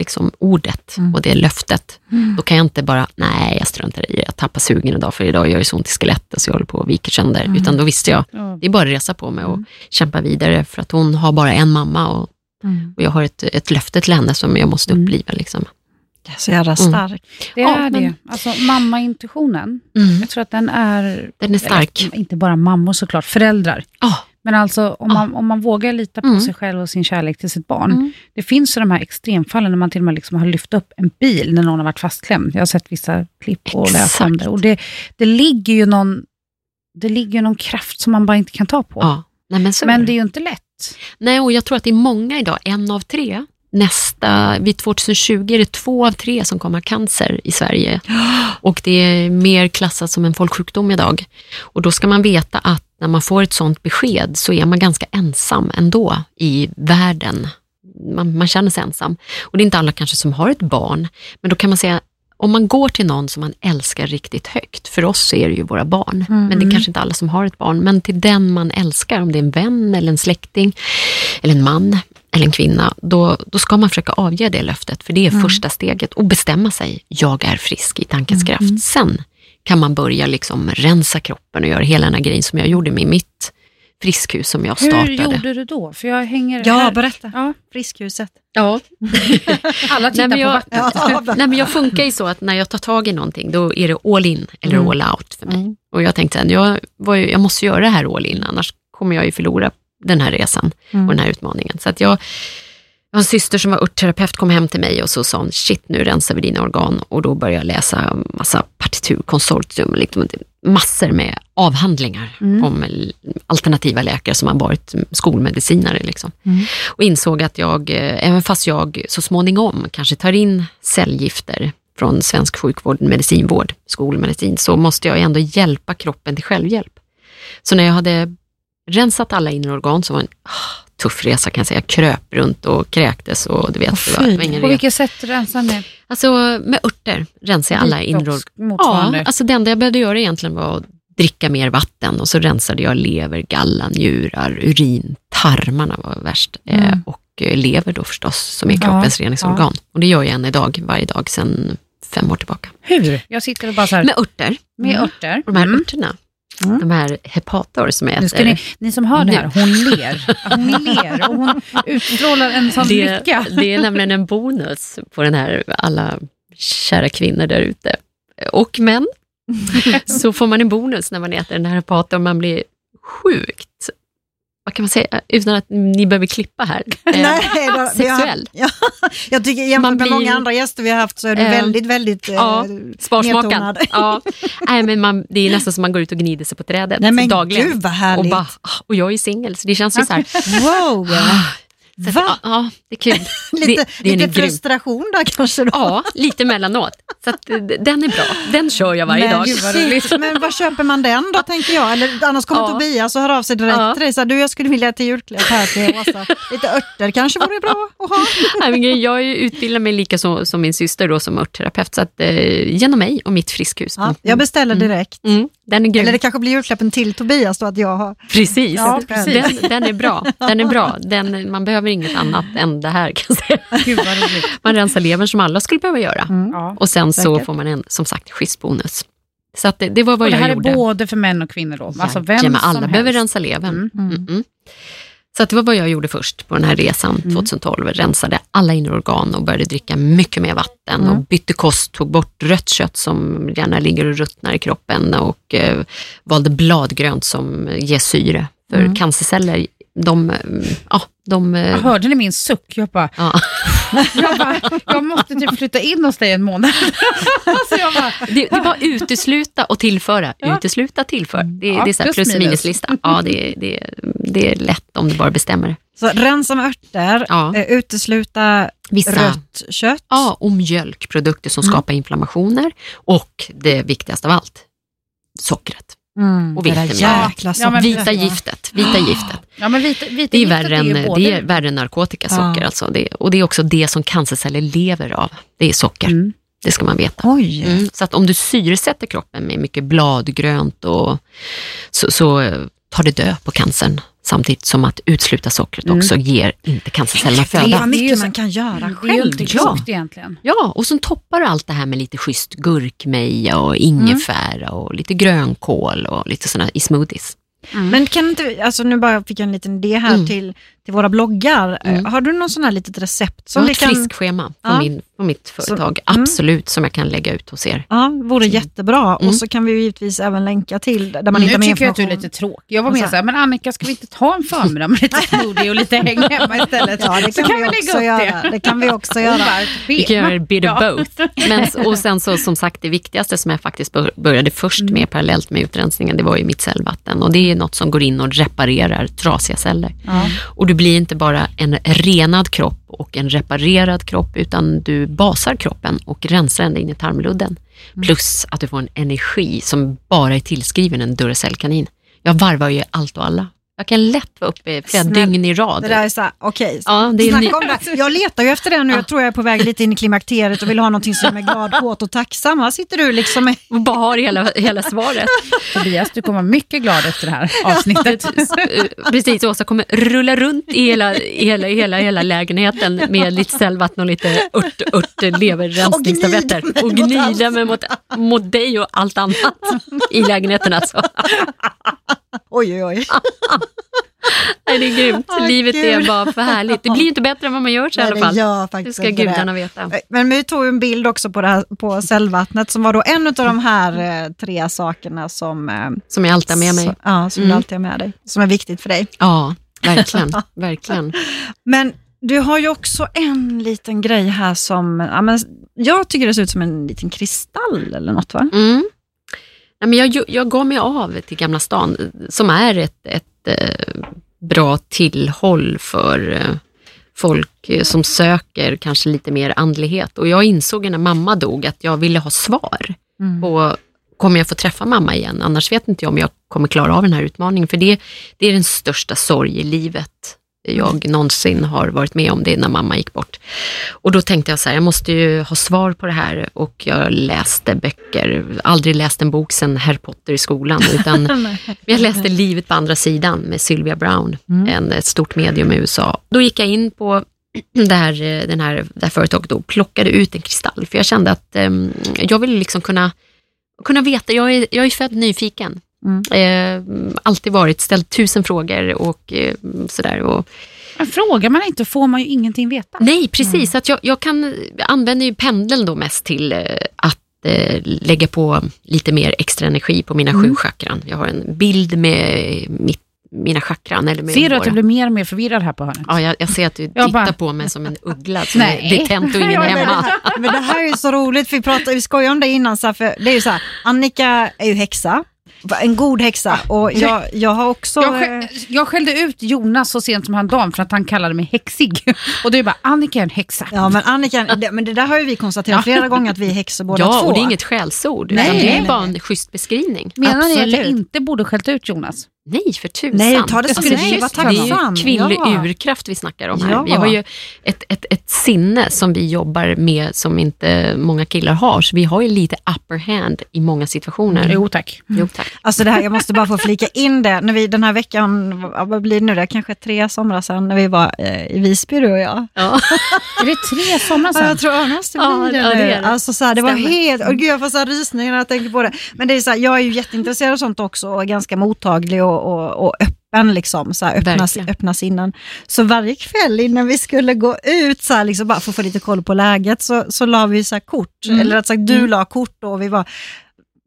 liksom, ordet Mm. och det löftet, då kan jag inte bara, nej jag struntar i det, jag tappar sugen idag, för idag gör det så ont i skelettet så jag håller på att vika sönder. Mm. Utan då visste jag, Ja. det är bara att resa på mig och Mm. kämpa vidare, för att hon har bara en mamma och, och jag har ett, ett löfte till henne som jag måste Mm. uppliva. Liksom. Jag är så jävla stark. Det Ja, är men- det. Alltså mammaintuitionen, Mm. jag tror att den är, Den är stark. inte bara mammor såklart, föräldrar. Ja. Men alltså om, Ja. man, om man vågar lita på Mm. sig själv och sin kärlek till sitt barn. Mm. Det finns ju de här extremfallen när man till och med liksom har lyft upp en bil när någon har varit fastklämd. Jag har sett vissa klipp och läst om det. Och det, det ligger ju någon, det ligger ju någon kraft som man bara inte kan ta på. Ja. Nej, men Men det. det är ju inte lätt. Nej, och jag tror att det är många idag, en av tre. Nästa, vid 2020 är det två av tre som kommer ha cancer i Sverige. Och det är mer klassat som en folksjukdom idag. Och då ska man veta att när man får ett sånt besked så är man ganska ensam ändå i världen. Man, man känner sig ensam. Och det är inte alla kanske som har ett barn, men då kan man säga om man går till någon som man älskar riktigt högt, för oss så är det ju våra barn, Mm. men det är kanske inte alla som har ett barn, men till den man älskar, om det är en vän eller en släkting, eller en man eller en kvinna, då, då ska man försöka avge det löftet, för det är första steget och bestämma sig, jag är frisk i tankens kraft. Sen kan man börja liksom rensa kroppen och göra hela den här grejen som jag gjorde med mitt friskhus som jag Hur startade. gjorde du då? För jag hänger Ja, här. berätta. Ja, Friskhuset. Ja. alla tittar Nej, men på jag- vattnet. Ja, Nej, men jag funkar ju så att när jag tar tag i någonting, då är det all in eller Mm. all out för mig. Mm. Och jag tänkte att jag, ju, jag måste göra det här all in, annars kommer jag ju förlora den här resan Mm. och den här utmaningen. Så att jag, jag har en syster som var örtterapeut, kom hem till mig och så sa hon, shit nu rensar vi dina organ. Och då började jag läsa massa partitur, konsortium, liksom, massor med avhandlingar Mm. om alternativa läkare som har varit skolmedicinare. Liksom. Mm. Och insåg att jag, eh, även fast jag så småningom kanske tar in cellgifter från svensk sjukvård, medicinvård, skolmedicin, så måste jag ändå hjälpa kroppen till självhjälp. Så när jag hade rensat alla inre organ, så var det en ah, tuff resa kan jag säga. Kröp runt och kräktes och du vet, Åh, det var, ingen På vilket sätt rensar ni? Alltså med örter rensar jag alla motsvarande. Ja, alltså det enda jag behövde göra egentligen var att dricka mer vatten och så rensade jag lever, galla, njurar, urin, tarmarna var värst eh, Mm. och eh, lever då förstås som är Ja, kroppens reningsorgan. Och det gör jag än idag, varje dag sedan fem år tillbaka. Hur? Jag sitter och bara så här, Med örter, med Mm. örter. och de här Mm. örterna, Mm. de här hepator som jag Nu ska äter. ni, ni som hör det här, hon ler. Hon ler och hon utstrålar en sån det, lycka. det är nämligen en bonus på den här, alla kära kvinnor där ute. Och män. Så får man en bonus när man äter den här hepatorn, man blir sjukt, vad kan man säga, utan att ni behöver klippa här. Eh, Nej, då, vi har- sexuell. Ja, jag tycker jämfört Man med blir- många andra gäster vi har haft så är du Eh, väldigt, väldigt eh, ja, Sparsmakad. Ja. Nej, men man, det är nästan som man går ut och gnider sig på trädet Nej men dagligen. gud vad och, härligt. bara, ah, och jag är singel, så det känns ju så här, Wow! Så att, Va? ja, ja, det är kul. Lite, det, det lite en grym. frustration där kanske då. Ja, lite mellanåt. Så att, eh, den är bra. Den kör jag varje men, dag. Vad men vad köper man den då tänker jag? Eller annars kommer Ja. Tobias och hör av sig direkt Ja. till dig. Så här, du, jag skulle vilja till julklapp här till Åsa. Lite örter kanske vore bra att ha. Nej, men grejen, jag utbildar mig lika som, som min syster då, som örtterapeut, så att, eh, genom mig och mitt friskhus. Ja, jag beställer Mm. direkt. Mm, den är grym. Eller det kanske blir julklappen till Tobias då att jag har. Precis, Ja, precis. Den, den är bra. Den är bra. Den, man behöver inget annat än det här kan jag säga. Gud. Man rensar levern som alla skulle behöva göra. Mm. Ja. Och sen så Säkert. får man en, som sagt, schysst bonus. Så att det, det var vad Och det jag här gjorde. är både för män och kvinnor då? Alltså vem Jajamän, alla som behöver helst. rensa levern. Mm. Mm. Mm, mm. Så att det var vad jag gjorde först på den här resan Mm. 2012. Rensade alla inre organ och började dricka mycket mer vatten Mm. och bytte kost, tog bort rött kött som gärna ligger och ruttnar i kroppen och eh, valde bladgrönt som ger syre. För Mm. cancerceller, de, ja, de eh, Jag hörde ni min suck? Jag bara, ja. jag, bara, jag måste typ flytta in hos dig en månad. alltså bara, Det, det bara utesluta och tillföra. Ja. Utesluta, tillför. Det, Ja, det är så plus plus minus. minuslista. Ja, det, det, det är lätt om du bara bestämmer. Så rensa med örter, Ja. eh, utesluta Vissa, rött kött. Ja, och mjölkprodukter som Mm. skapar inflammationer. Och det viktigaste av allt, sockret. Mm, Och jäkla Ja, men sockret, Vita giftet. Vita giftet. ja men vita, vita Det är, giftet värre än, både- det är värre än narkotikasocker. Ja. Alltså. Det, och det är också det som cancerceller lever av. Det är socker. Mm. Det ska man veta. Oj. Mm. Så att om du syresätter kroppen med mycket bladgrönt och, så, så tar det död på cancern. Samtidigt som att utsluta sockret Mm. också ger inte cancercellerna Det är föda. vad Det är ju mycket man kan göra Det är själv. ja. egentligen. Ja, och så toppar du allt det här med lite schysst gurkmeja och ingefära och lite grönkål och lite sådana i smoothies. Men kan inte, alltså nu bara fick jag en liten idé här Mm. till, till våra bloggar. Mm. Har du någon sån här litet recept Som som vi ett kan... friskschema på, Ja. min, på mitt företag, mm. absolut, som jag kan lägga ut hos er. Ja, vore jättebra. Mm. Och så kan vi ju givetvis även länka till där man Nu hittar mer tycker jag att du är information. lite tråkig. Jag var med så- så här, men Annika ska vi inte ta en förmiddag med lite smoothie och lite häng hemma istället? Ja, det så kan, kan vi också lägga upp göra. det. Det kan vi också Hon göra. bara, Vi kan göra bit of both. Men, och sen så som sagt det viktigaste som jag faktiskt bör- började först Mm. med parallellt med utrensningen, det var ju mitt cellvatten. Och det är något som går in och reparerar trasiga celler. Och du blir inte bara en renad kropp och en reparerad kropp, utan du basar kroppen och rensar ända in i tarmludden. Mm. Plus att du får en energi som bara är tillskriven en Duracell-kanin. Jag varvar ju allt och alla. Jag kan lätt vara uppe flera Snälla, dygn i rad. Det där är så här, okej. Ja, det är ny- om det. Jag letar ju efter det nu. Jag tror jag är på väg lite in i klimakteriet och vill ha någonting som är glad, kåt och tacksam. Här sitter du liksom med... och bara har hela, hela svaret. Tobias, du kommer vara mycket glad efter det här avsnittet. Precis, Åsa kommer rulla runt i hela, hela, hela, hela lägenheten med lite cellvatten och lite ört, ört leverrensningstabletter. Och Och gnida mig mot gnida mig mot, mot dig och allt annat i lägenheten alltså. Oj, oj, oj. Nej, det är grymt. Åh, Livet är Gud. bara för härligt. Det blir inte bättre än vad man gör sig i Nej, alla det fall. gör Det ska gudarna det. veta. Men vi tog en bild också på, det här, på cellvattnet som var då en av de här eh, tre sakerna som, eh, Som jag alltid har med mig. Så, ja, som du Mm. alltid har med dig, som är viktigt för dig. Ja, verkligen. verkligen. Men du har ju också en liten grej här som, ja, men jag tycker det ser ut som en liten kristall eller något va? Mm. Nej, men jag, jag gav mig av till Gamla stan, som är ett, ett eh, bra tillhåll för eh, folk eh, som söker kanske lite mer andlighet. Och jag insåg när mamma dog att jag ville ha svar Mm. på Kommer jag få träffa mamma igen? Annars vet inte jag om jag kommer klara av den här utmaningen. För det, det är den största sorg i livet jag någonsin har varit med om det när mamma gick bort. Och då tänkte jag så här, jag måste ju ha svar på det här och jag läste böcker, aldrig läst en bok sedan Harry Potter i skolan, utan jag läste Livet på andra sidan med Sylvia Brown, en, ett stort medium i USA. Då gick jag in på det här, eh, den här, det här företaget och plockade ut en kristall, för jag kände att eh, jag ville liksom kunna, kunna veta, jag är, jag är född nyfiken. Mm. Eh, alltid varit, ställt tusen frågor och eh, sådär. Och, Men frågar man inte får man ju ingenting veta. nej, precis. Att jag, jag kan använda ju pendeln då mest till eh, att eh, lägga på lite mer extra energi på mina sju chakran. Jag har en bild med mitt, mina chakran. Eller med Ser du att våra- jag blir mer och mer förvirrad här på hörnet? Ja, jag, jag ser att du tittar bara- på mig som en uggla som Nej. är detent och ingen hemma. Men det här är ju så roligt, för vi, pratade, vi skojade om det innan, så här, för det är ju så här, Annika är ju häxa, en god häxa och jag, jag har också... Jag, eh, skä- jag skällde ut Jonas så sent som häromdagen för att han kallade mig häxig. Och du är bara, Annika är en häxa. Ja men Annika, det, men det där har ju vi konstaterat flera gånger att vi är häxor båda Ja, två. och det är inget skällsord, Nej, utan det är bara en schysst beskrivning. Menar ni att jag inte borde skällt ut Jonas? Nej, för tusan. Nej, ta det Jag skulle nej, just- var Det är ju kvinnlig Ja. urkraft vi snackar om här. Ja. Vi har ju ett, ett, ett sinne som vi jobbar med som inte många killar har, så vi har ju lite upper hand i många situationer. Jo tack. Jo, tack. Alltså det här, jag måste bara få flika in det, när vi den här veckan, vad blir det nu, det kanske tre somrar sedan, när vi var eh, i Visby du och jag. Ja. Är det tre somrar Ja, sedan? jag tror det måste bli Ja, det ja, det är det. Alltså så här, det var Stämmer. helt, och gud jag får så här rysningar när jag tänker på det. Men det är så här, jag är ju jätteintresserad av sånt också och ganska mottaglig och, och, och öppen, liksom, så här, öppna, öppna sinnen. Så varje kväll innan vi skulle gå ut, så här, liksom, bara för att få lite koll på läget, så, så la vi så här kort, Mm. eller rätt sagt du la kort då, och vi var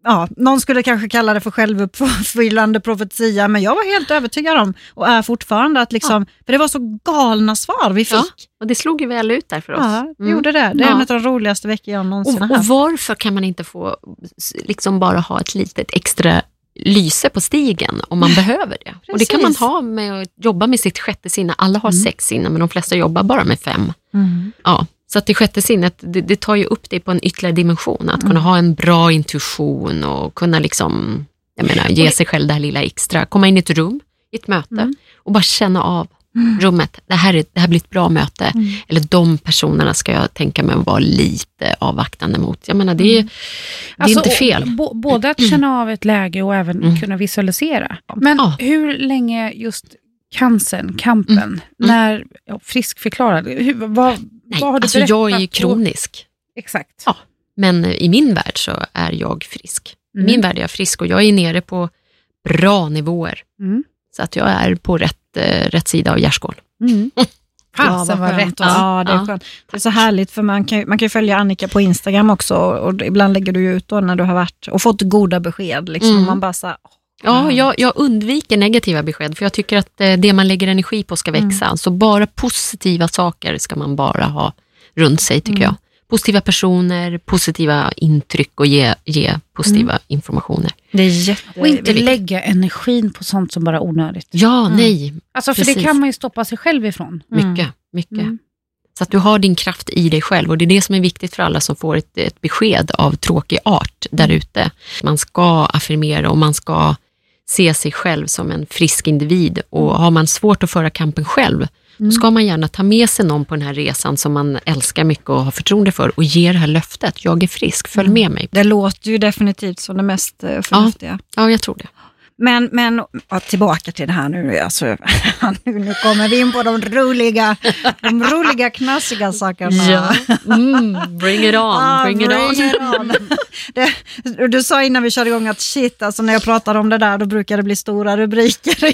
Ja, någon skulle kanske kalla det för självuppfyllande profetia, men jag var helt övertygad om, och är fortfarande, att liksom, för det var så galna svar vi fick. Ja, och det slog ju väl ut där för oss. Ja, Mm. gjorde det. Det är Ja. en av de roligaste veckor jag någonsin har Och, och haft. varför kan man inte få liksom bara ha ett litet extra lyse på stigen om man behöver det? Och det kan man Precis. ha med att jobba med sitt sjätte sinne. Alla har sex sinnen, men de flesta jobbar bara med fem. Mm. Ja, så att det sjätte sinnet, det, det tar ju upp det på en ytterligare dimension. Att kunna ha en bra intuition och kunna liksom, jag menar, ge sig själv det här lilla extra. Komma in i ett rum, i ett möte och bara känna av rummet. Det här, är, det här blir ett bra möte. Eller de personerna ska jag tänka mig att vara lite avvaktande mot. Jag menar, det är, det är Alltså, inte fel. Mm. både att känna av ett läge och även kunna visualisera. Men Ja. hur länge just cancern, kampen, när ja, friskförklarad, hur, vad, Nej, vad har du alltså jag är ju berättat? Och- kronisk. Exakt. Ja. Men i min värld så är jag frisk. I Mm. min värld är jag frisk och jag är nere på bra nivåer. Mm. Så att jag är på rätt, eh, rätt sida av gärdsgården. Mm. Fasen vad rätt. Ja, det är Ja. skönt. Det är så härligt för man kan, man kan ju följa Annika på Instagram också och ibland lägger du ut då när du har varit och fått goda besked. Liksom. Mm. Man bara så här, Ja, jag, jag undviker negativa besked för jag tycker att eh, det man lägger energi på ska växa. Så bara positiva saker ska man bara ha runt sig tycker jag. Positiva personer, positiva intryck och ge, ge positiva informationer. det är jätte... Och inte lägga energin på sånt som bara är onödigt. Ja, nej, Alltså för Precis. det kan man ju stoppa sig själv ifrån. mycket. mycket. Mm. Så att du har din kraft i dig själv och det är det som är viktigt för alla som får ett, ett besked av tråkig art där ute. Man ska affirmera och man ska se sig själv som en frisk individ och har man svårt att föra kampen själv, då ska man gärna ta med sig någon på den här resan som man älskar mycket och har förtroende för och ge det här löftet, jag är frisk, följ med mig. Det låter ju definitivt som det mest eh, förnuftiga. Ja, jag tror det. Men, men ja, tillbaka till det här nu. Alltså, nu, nu kommer vi in på de roliga, de roliga knassiga sakerna. Mm, bring it on, Ah, bring it on. it on. det, du sa innan vi körde igång att shit, alltså när jag pratar om det där då brukar det bli stora rubriker.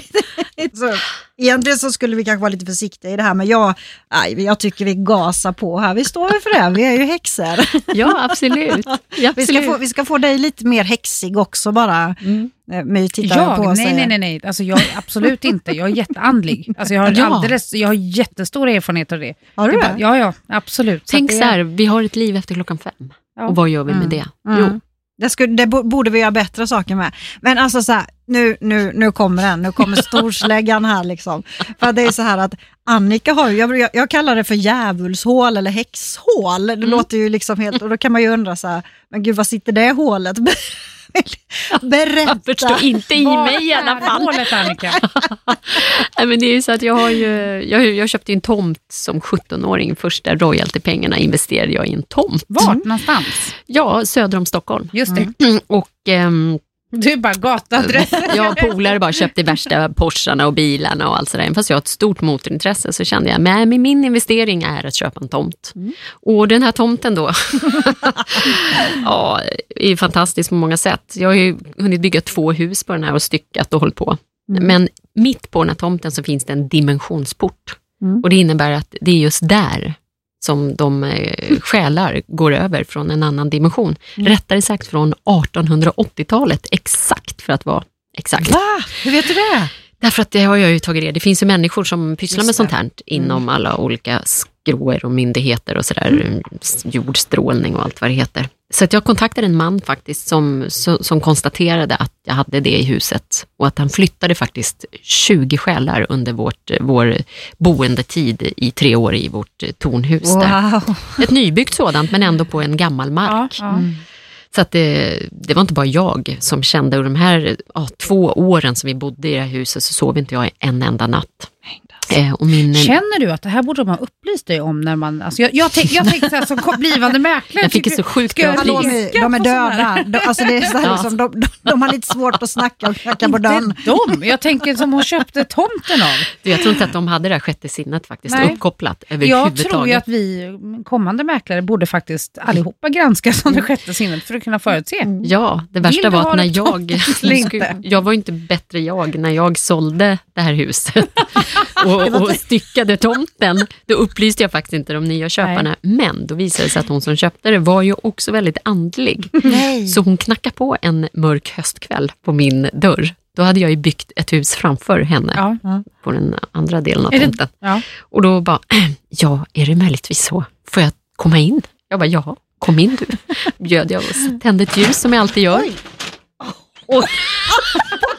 så, egentligen så skulle vi kanske vara lite försiktiga i det här, men jag, nej, jag tycker vi gasar på här. Vi står väl för det, vi är ju häxor. Ja, absolut. Ja, Vi ska, absolut. få, vi ska få dig lite mer häxig också bara. Mm. Eh, My tittar Jag? på och Nej, säger. nej, nej, nej. Alltså, jag, absolut inte. Jag är jätteandlig. Alltså, jag, har Ja. alldeles, jag har jättestor erfarenhet av det. Har du det? bara- Ja, ja, absolut. Så Tänk så det- här, vi har ett liv efter klockan fem. Ja. Och vad gör vi med det? Mm. Jo, Det, skulle, det bo- borde vi göra bättre saker med. Men alltså så här, nu, nu, nu kommer den, nu kommer storsläggan här liksom. För det är så här att Annika har ju, jag, jag, kallar det för djävulshål eller häxhål. Det låter ju liksom helt, och då kan man ju undra så här, men gud vad sitter det hålet? Berätta. Förstå inte i Var mig i alla fall. hålet, Annika? Nej, men det är så att jag har ju, jag, jag köpte en tomt som 17-åring. Första royaltypengarna investerade jag i en tomt. Vart någonstans? Ja, söder om Stockholm. Just det. Och ehm, Du är bara gatuadress. jag och polare bara köpte värsta Porscharna och bilarna och allt sådär. Fast jag har ett stort motorintresse så kände jag, nej men min investering är att köpa en tomt. Och den här tomten då, ja, är fantastisk på många sätt. Jag har ju hunnit bygga två hus på den här och styckat och hållit på. Men mitt på den här tomten så finns det en dimensionsport. Mm. Och det innebär att det är just där som de eh, själar går över från en annan dimension. Rättare sagt från 1880-talet, exakt för att vara exakt. Va? Hur vet du det? Därför att det har jag ju tagit reda Det finns ju människor som pysslar Just med sånt här inom alla olika skråer och myndigheter och sådär, jordstrålning och allt vad det heter. Så jag kontaktade en man faktiskt som, som, konstaterade att jag hade det i huset och att han flyttade faktiskt 20 själar under vårt, vår boendetid i tre år i vårt eh, tornhus. Där. Wow. Ett nybyggt sådant men ändå på en gammal mark. Ja, ja. Så att det, det var inte bara jag som kände, och de här ja, två åren som vi bodde i det här huset så sov inte jag en enda natt. Eh, och min, Känner du att det här borde man upplyst dig om när man... Alltså jag, jag, tänk, jag tänkte så här, som blivande mäklare. jag fick ett tycker- så sjukt jag bra Hallå, pris. de, är- döda. De, alltså det är så här, Ja. liksom, de, de, de har lite svårt att snacka och knacka på dörren. Inte de. Jag tänker som hon köpte tomten av. Du, Jag tror inte att de hade det här sjätte sinnet faktiskt Nej. uppkopplat Jag överhuvudtaget. tror ju att vi kommande mäklare borde faktiskt allihopa granskas som det sjätte sinnet för att kunna förutse. Ja, det värsta var att när det jag... Jag var ju inte bättre jag när jag sålde det här huset och, och styckade tomten. Då upplyste jag faktiskt inte de nya köparna. Men då visade det sig att hon som köpte det var ju också väldigt andlig. Nej. Så hon knackade på en mörk höstkväll på min dörr. Då hade jag ju byggt ett hus framför henne Ja. på den andra delen av tomten. Ja. Och då bara, ja, är det möjligtvis så? Får jag komma in? Jag bara, ja, kom in du. Bjöd jag och tände ett ljus som jag alltid gör. Oj. Och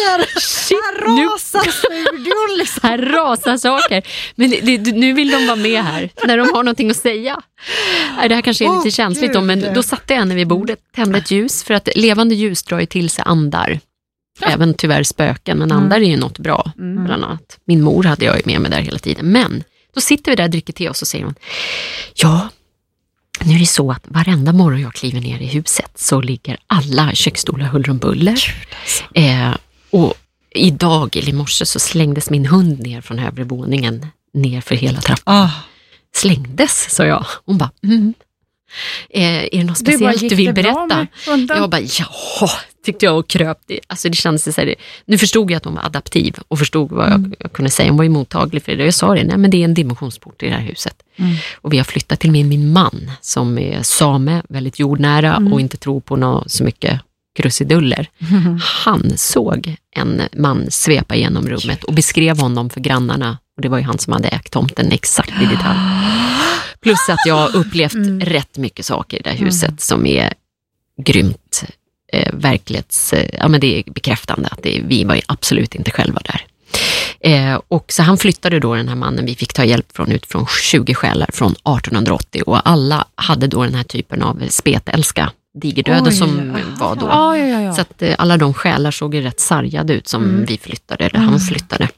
Spökerier! shit, Här nu rasar studion liksom. här rasar saker. Men det, det, nu vill de vara med här, när de har någonting att säga. Nej, Det här kanske är lite Åh, känsligt, då, men då satte jag henne vid bordet, tände ett ljus, för att levande ljus drar ju till sig andar. Även tyvärr spöken, men andar är ju något bra. Mm. Bland annat. Min mor hade jag ju med mig där hela tiden. Men då sitter vi där och dricker te och så säger hon, ja, nu är det så att varenda morgon jag kliver ner i huset så ligger alla köksstolar huller om buller. Eh, och idag, eller i morse, så slängdes min hund ner från övre våningen ner för hela trappan. Ah. Slängdes, sa jag. Hon bara, mm. eh, är det något Du bara, speciellt du vill berätta? med? Jag bara, jaha, tyckte jag och kröp. Det, alltså det kändes så här, nu förstod jag att hon var adaptiv och förstod vad jag, jag kunde säga. Hon var ju mottaglig för det. Jag sa det, nej men det är en dimensionsport i det här huset. Och vi har flyttat till min, min man som är same, väldigt jordnära och inte tror på nå, så mycket krusiduller. Han såg en man svepa genom rummet och beskrev honom för grannarna. Och det var ju han som hade ägt tomten exakt i detalj. Plus att jag har upplevt rätt mycket saker i det här huset som är grymt eh, verklighets... Eh, ja, men det är bekräftande att det, vi var absolut inte själva där. Eh, och så han flyttade då den här mannen, vi fick ta hjälp från ut från 20 själar från 1880 och alla hade då den här typen av spetälska, digerdöda Oj, som var då. Ja, ja, ja. Så att eh, alla de själar såg ju rätt sargade ut som Mm. vi flyttade, eller han flyttade.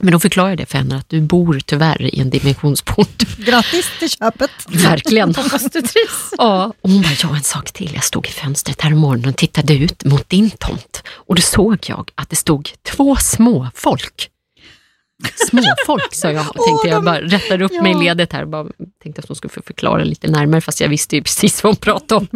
Men då förklarade det för henne att du bor tyvärr i en dimensionsport. Grattis till köpet. Verkligen. Hoppas du trivs. Ja, och hon bara, ja en sak till. Jag stod i fönstret här morgonen och tittade ut mot din tomt. Och då såg jag att det stod två små folk. Småfolk sa jag, tänkte jag bara rättade upp mig i ja. ledet här. Bara tänkte att hon skulle få förklara lite närmare, fast jag visste ju precis vad hon pratade om.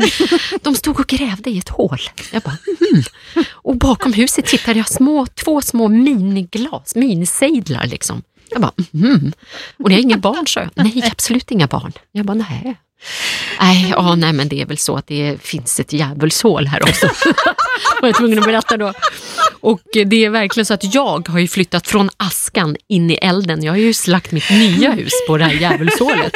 De stod och grävde i ett hål. Jag bara, hmm. Och bakom huset tittade jag små, två små miniglas, minisejdlar liksom. Jag bara, mhm. Och ni har inga barn, sa jag. Nej, absolut inga barn. Jag bara, nej. Nej, ja, nej, men det är väl så att det finns ett djävulshål här också. var jag tvungen att berätta då. Och det är verkligen så att jag har ju flyttat från askan in i elden. Jag har ju slagt mitt nya hus på det här djävulshålet.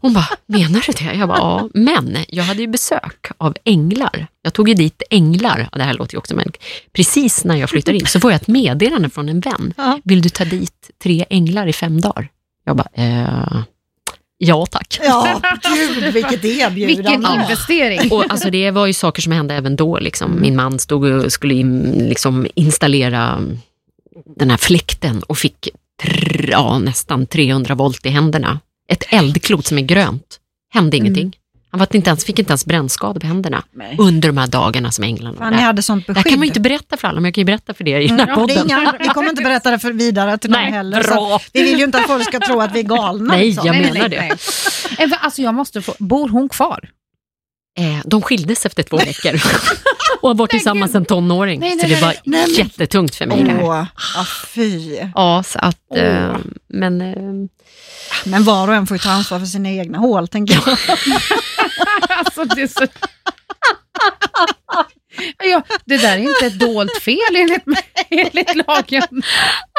Hon bara, menar du det? Jag bara, ja. Men jag hade ju besök av änglar. Jag tog ju dit änglar, det här låter ju också men precis när jag flyttar in så får jag ett meddelande från en vän. Vill du ta dit tre änglar i fem dagar? Jag bara, eh, Ja tack. Ja, gud vilket erbjudande. Vilken investering. Och alltså det var ju saker som hände även då. Liksom. Min man stod och skulle in, liksom, installera den här fläkten och fick ja, nästan 300 volt i händerna. Ett eldklot som är grönt. Hände ingenting. Han var inte ens, fick inte ens brännskador på händerna Nej. under de här dagarna som änglarna var där. hade sånt Det här kan man ju inte berätta för alla, men jag kan ju berätta för er i den här det podden. inga, vi kommer inte berätta det för vidare till någon Nej, heller. Så bra. vi vill ju inte att folk ska tro att vi är galna. Nej, liksom. jag menar det. Eh, Alltså jag måste få, bor hon kvar? Eh, de skildes efter två veckor och har varit tillsammans en tonåring. Nej, nej, så det var nej, jättetungt för mig det här. Åh, ah, fy. Ja, så att, eh, men eh, Men var och en får ju ta ansvar för sina egna hål, tänker jag. alltså det är så... Ja, det där är inte ett dolt fel enligt, enligt lagen.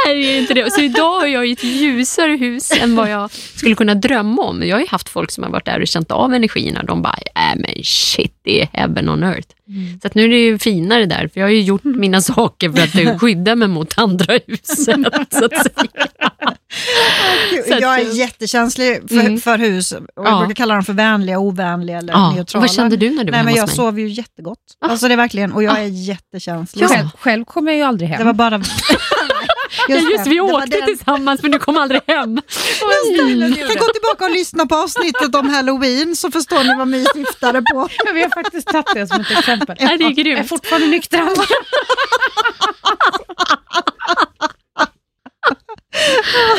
nej, det är inte det. Så idag har jag ett ljusare hus än vad jag skulle kunna drömma om. Jag har ju haft folk som har varit där och känt av energierna. De bara, äh, men shit, det är heaven on earth. Så att nu är det ju finare där, för jag har ju gjort mina saker för att skydda mig mot andra huset. Så att säga. Så att, jag är jättekänslig för, Mm. för hus. Och jag Ja. brukar kalla dem för vänliga, ovänliga eller Ja. Och neutrala. vad kände du när du var Nej, hemma men Jag hos mig? sover ju jättegott. Ah. Alltså det är verkligen, och jag är jättekänslig. Själv, själv kommer jag ju aldrig hem. Det var bara... Ja, just det, vi åkte tillsammans men du kom aldrig hem. Ni kan gå tillbaka och lyssna på avsnittet om halloween så förstår ni vad My syftade på. Ja, Vi har faktiskt tagit det som ett exempel. Ja, det är Jag är grymt. fortfarande nykter.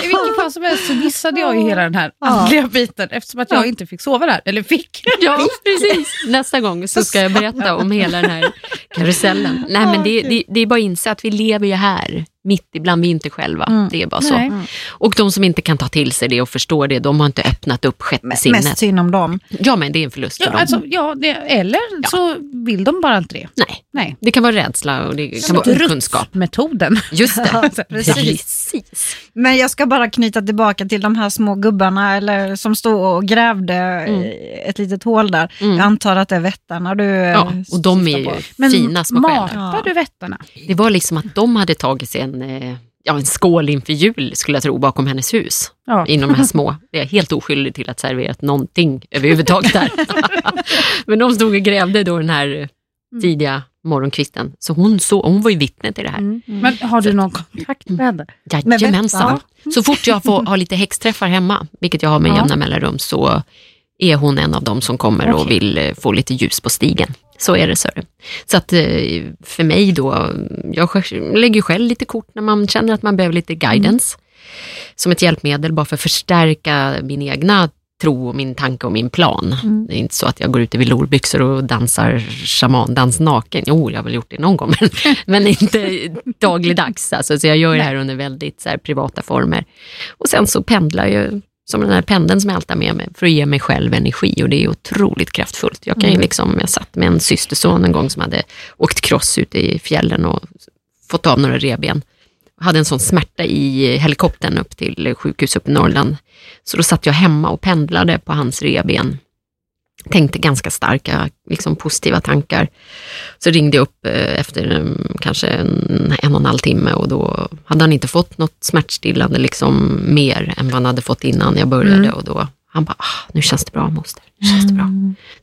I vilket fall som helst så missade jag ju hela den här Ja. andliga biten eftersom att jag Ja. inte fick sova där. Eller fick. Ja, precis. Nästa gång så ska jag berätta om hela den här karusellen. Nej, men det, det, det är bara att inse att vi lever ju här, mitt ibland vi inte själva. Mm. Det är bara så. Nej. Och de som inte kan ta till sig det och förstå det, de har inte öppnat upp sjätte Mest sinnet. synd om dem. Ja, men det är en förlust för Ja, dem. alltså, ja, det, eller Ja. så vill de bara inte det. Nej, Nej. det kan vara rädsla och det kan vara okunskap. Metoden. Just det, Ja, precis. precis. Men jag ska bara knyta tillbaka till de här små gubbarna eller, som stod och grävde eh, ett litet hål där. Mm. Jag antar att det är vättarna du Ja, och de är ju på. Fina små själar. matar du vättarna? Det var liksom att de hade tagit sig en, eh, ja, en skål inför jul, skulle jag tro, bakom hennes hus. Ja. Inom de här små. Det är jag helt oskyldig till att serverat någonting överhuvudtaget där. Men de stod och grävde då den här eh, tidiga morgonkvisten. Så hon, så, hon var ju vittne till det här. Mm. Men har du någon kontakt med henne? Jajamensan. Så fort jag får ha lite häxträffar hemma, vilket jag har med Ja. jämna mellanrum, så är hon en av dem som kommer och Okej. vill eh, få lite ljus på stigen. Så är det. Så, så att eh, för mig då, jag lägger själv lite kort när man känner att man behöver lite guidance. Som ett hjälpmedel bara för att förstärka min egna tro, och min tanke och min plan. Mm. Det är inte så att jag går ut i velourbyxor och dansar shamandans naken. Jo, jag har väl gjort det någon gång, men, men inte dagligdags. Alltså, så jag gör det här under väldigt så här, privata former. Och sen så pendlar jag som den här pendeln som jag alltid har med mig för att ge mig själv energi och det är otroligt kraftfullt. Jag, kan ju liksom, jag satt med en systerson en gång som hade åkt cross ute i fjällen och fått av några revben. Hade en sån smärta i helikoptern upp till sjukhus uppe i Norrland. Så då satt jag hemma och pendlade på hans revben. Tänkte ganska starka, liksom positiva tankar. Så ringde jag upp eh, efter mm, kanske en, en och en halv timme och då hade han inte fått något smärtstillande liksom mer än vad han hade fått innan jag började. Mm. Och då, han bara, ah, nu känns det bra moster. Känns det bra.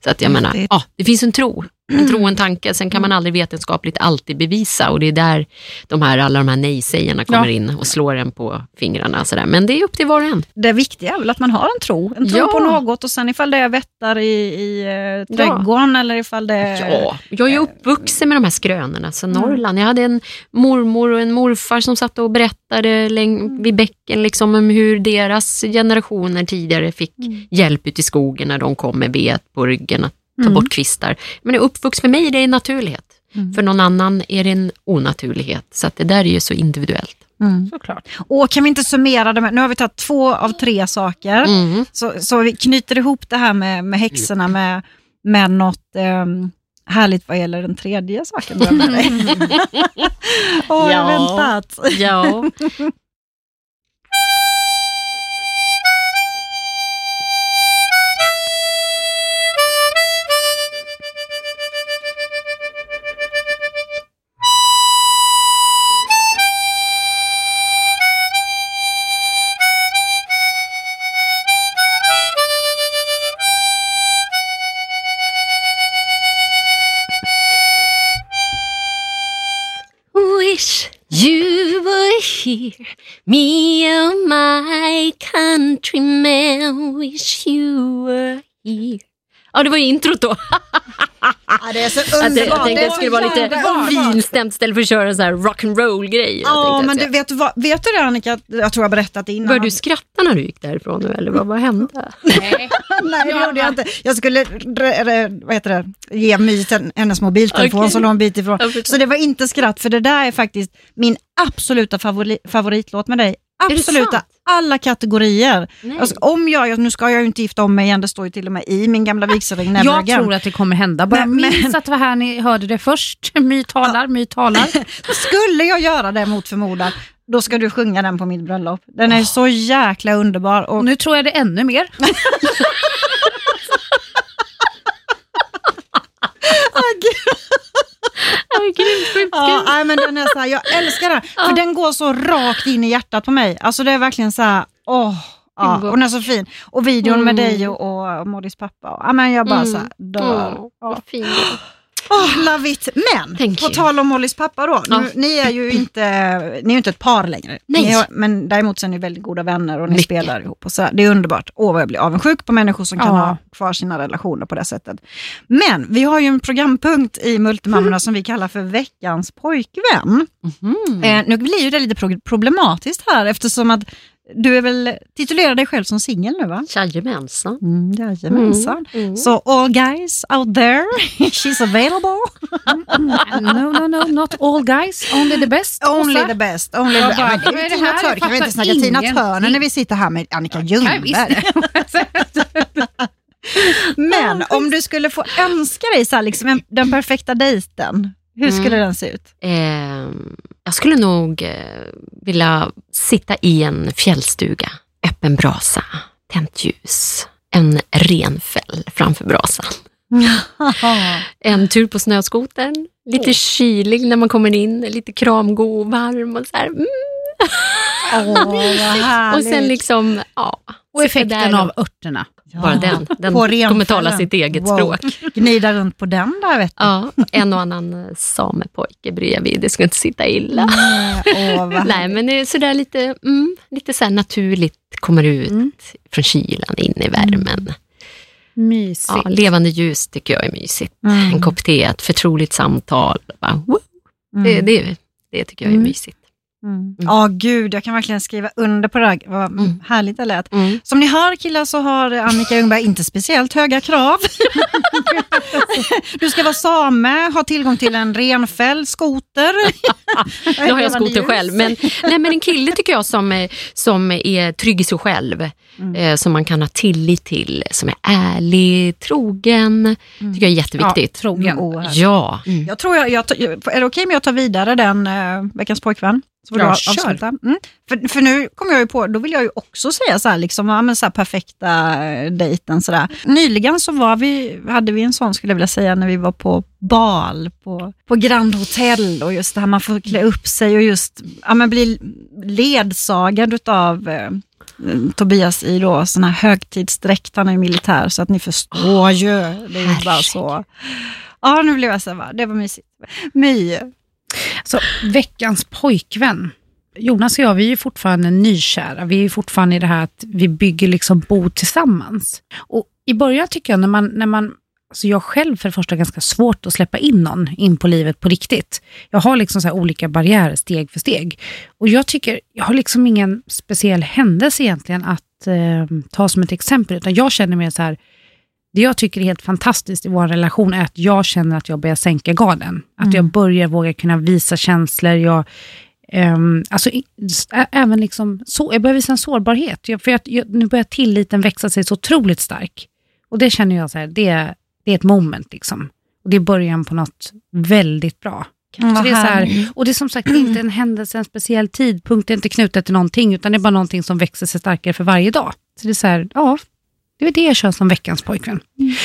Så att jag menar, ja, det finns en tro. En tro och en tanke. Sen kan man aldrig vetenskapligt alltid bevisa och det är där de här, alla de här nej-sägarna kommer Ja. in och slår en på fingrarna. Sådär. Men det är upp till var och en. Det viktiga är väl att man har en tro. En tro Ja. på något och sen ifall det är vättar i, i eh, trädgården eller ifall det är... Ja, jag är ju uppvuxen med de här skrönorna. Så Norrland, jag hade en mormor och en morfar som satt och berättade läng- vid bäcken liksom, om hur deras generationer tidigare fick hjälp ute i skogen när de kom med ved på ryggen att ta Mm. bort kvistar. Men uppvuxen för mig är det en naturlighet. Mm. För någon annan är det en onaturlighet. Så att det där är ju så individuellt. Mm. Såklart. Och kan vi inte summera det med, nu har vi tagit två av tre saker. Mm. Så, så vi knyter ihop det här med, med häxorna med, med något ehm, härligt vad gäller den tredje saken. du har med dig. Åh, jag har Ja. väntat. Ja. Dear, Me and my countrymen wish you were here. Ja, det var ju introt då. Det är så Att jag, jag underbart. tänkte att det skulle vara lite finstämt istället för att köra en sån här rock'n'roll-grej. Ja, men du, vet, du vad, vet du det Annika? Jag tror jag berättat det innan. Började du skratta när du gick därifrån nu eller vad, vad hände? Nej. Nej, det gjorde jag inte. Jag skulle vad heter det, ge My hennes mobiltelefon Okej. som låg en bit ifrån. Så det var inte skratt, för det där är faktiskt min absoluta favori, favoritlåt med dig. Absoluta, sant? alla kategorier. Nej. Alltså, om jag, nu ska jag ju inte gifta om mig igen, det står ju till och med i min gamla vigselring, Jag again. tror att det kommer hända. Bara men- minns att det var här ni hörde det först. My talar, My talar. Skulle jag göra det mot förmodan, då ska du sjunga den på mitt bröllop. Den är så jäkla underbar. Och Och nu tror jag det ännu mer. Aj, grymt sjukt. Ja, nej, men den är så här, jag älskar den, för den går så rakt in i hjärtat på mig. Alltså det är verkligen så här, åh, ja, och den är så fin. Och videon med dig och, och Moddys pappa, och, ja, men jag bara Mm. så här, dör. Åh, Ja. Åh, love it. Men, Thank på you. tal om Mollys pappa då, nu, ni är ju inte, ni är ju inte ett par längre. Nej. Har, men däremot så är ni väldigt goda vänner och ni Mycket. spelar ihop. Och så, det är underbart. Åh, vad jag blir avundsjuk på människor som kan Ja. ha kvar sina relationer på det sättet. Men vi har ju en programpunkt i Multimammorna som vi kallar för veckans pojkvän. Mhm. Eh, nu blir ju det lite pro- problematiskt här eftersom att du är väl titulerar dig själv som singel nu va? Jajamensan. Mm, jajamensan. Mm. Så all guys out there, she's available. No, no, no, not all guys, only the best. Only the best. Only the är det det Tina? Turner, kan vi inte snacka Tina. Turner när vi sitter här med Annika Ljungberg. Men om du skulle få önska dig så här, liksom en, den perfekta dejten, hur skulle Mm. den se ut? Ehm, jag skulle nog eh, vilja sitta i en fjällstuga, öppen brasa, tänt ljus, en renfäll framför brasan. En tur på snöskotern, lite kylig när man kommer in, lite kramgo och varm och så här. Mm. Härligt. Och sen liksom, ja. Och effekten av och- Bara den, den kommer tala sitt eget Wow. språk. Gnida runt på den där vet du. Ja, en och annan eh, samepojke bredvid, det ska inte sitta illa. Nej, åh, Nej, men det är sådär lite, mm, lite så naturligt, kommer ut Mm. från kylan in i värmen. Mysigt. Ja, levande ljus tycker jag är mysigt. Mm. En kopp te, ett förtroligt samtal. Bara, woo, Mm. det, det, det tycker jag är Mm. Mm. Ja, gud, jag kan verkligen skriva under på det här. Vad Mm. härligt det lät. Mm. Som ni hör killar så har Annika Ljungberg inte speciellt höga krav. du ska vara same, ha tillgång till en renfälld skoter. Nu har jag skoter själv, men, nej, men en kille tycker jag som, som är trygg i sig själv, Mm. eh, som man kan ha tillit till, som är ärlig, trogen, tycker jag är jätteviktigt. Ja, trogen. Åh, härligt. Ja, Jag tror jag, jag, är det okej om jag tar vidare den eh, veckans pojkvän? Så får Ja, du avsluta. Mm. För, för nu kommer jag ju på, då vill jag ju också säga så här, liksom, ja, men så här perfekta eh, dejten. Så där. Nyligen så var vi, hade vi en sån, skulle jag vilja säga, när vi var på bal på, på Grand Hotel och just det här man får klä upp sig och just ja, men bli ledsagad utav eh, Tobias i då sån här högtidsdräkt, han är militär så att ni förstår ju. Det är ju bara så. Ja, nu blev jag så här, va, det var mysigt. My. Så, veckans pojkvän. Jonas och jag, vi är fortfarande nykära. Vi är fortfarande i det här att vi bygger liksom bo tillsammans. Och i början tycker jag när man, när man Alltså jag själv för det första ganska svårt att släppa in någon in på livet på riktigt. Jag har liksom så olika barriärer steg för steg. Och jag tycker, jag har liksom ingen speciell händelse egentligen att eh, ta som ett exempel, utan jag känner mer så här, det jag tycker är helt fantastiskt i vår relation är att jag känner att jag börjar sänka garden. Att jag börjar våga kunna visa känslor. Jag, ehm, alltså, även liksom, så, jag behöver visa en sårbarhet. Jag, för jag, jag, nu börjar tilliten växa sig så otroligt stark. Och det känner jag så här, det, det är ett moment. Liksom. Och det är början på något väldigt bra. Mm, Så det är så här, och det är som sagt inte en händelse, en speciell tidpunkt, det är inte knutet till någonting, utan det är bara någonting som växer sig starkare för varje dag. Så det är så här, ja, det är det jag kör som veckans pojkvän.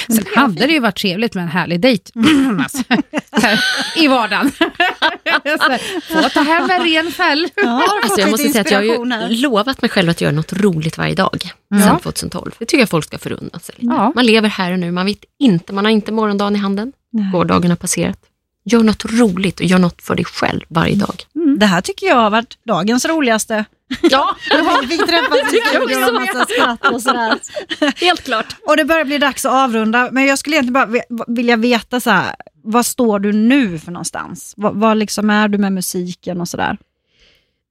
Sen hade det ju varit trevligt med en härlig dejt Jonas. Så här, i vardagen. Få ta hem en ren fäll. Ja, Alltså jag måste säga att jag har ju lovat mig själv att göra något roligt varje dag Ja. sedan 2012. Det tycker jag folk ska förunna sig. Ja. Man lever här och nu, man vet inte, man har inte morgondagen i handen. Nej. Gårdagen har passerat. Gör något roligt och gör något för dig själv varje dag. Det här tycker jag har varit dagens roligaste. Ja, Vi fick träffas i studion och massa skratt och sådär. helt klart. Och det börjar bli dags att avrunda, men jag skulle egentligen bara vilja veta så här, vad står du nu för någonstans? Vad, vad liksom är du med musiken och sådär?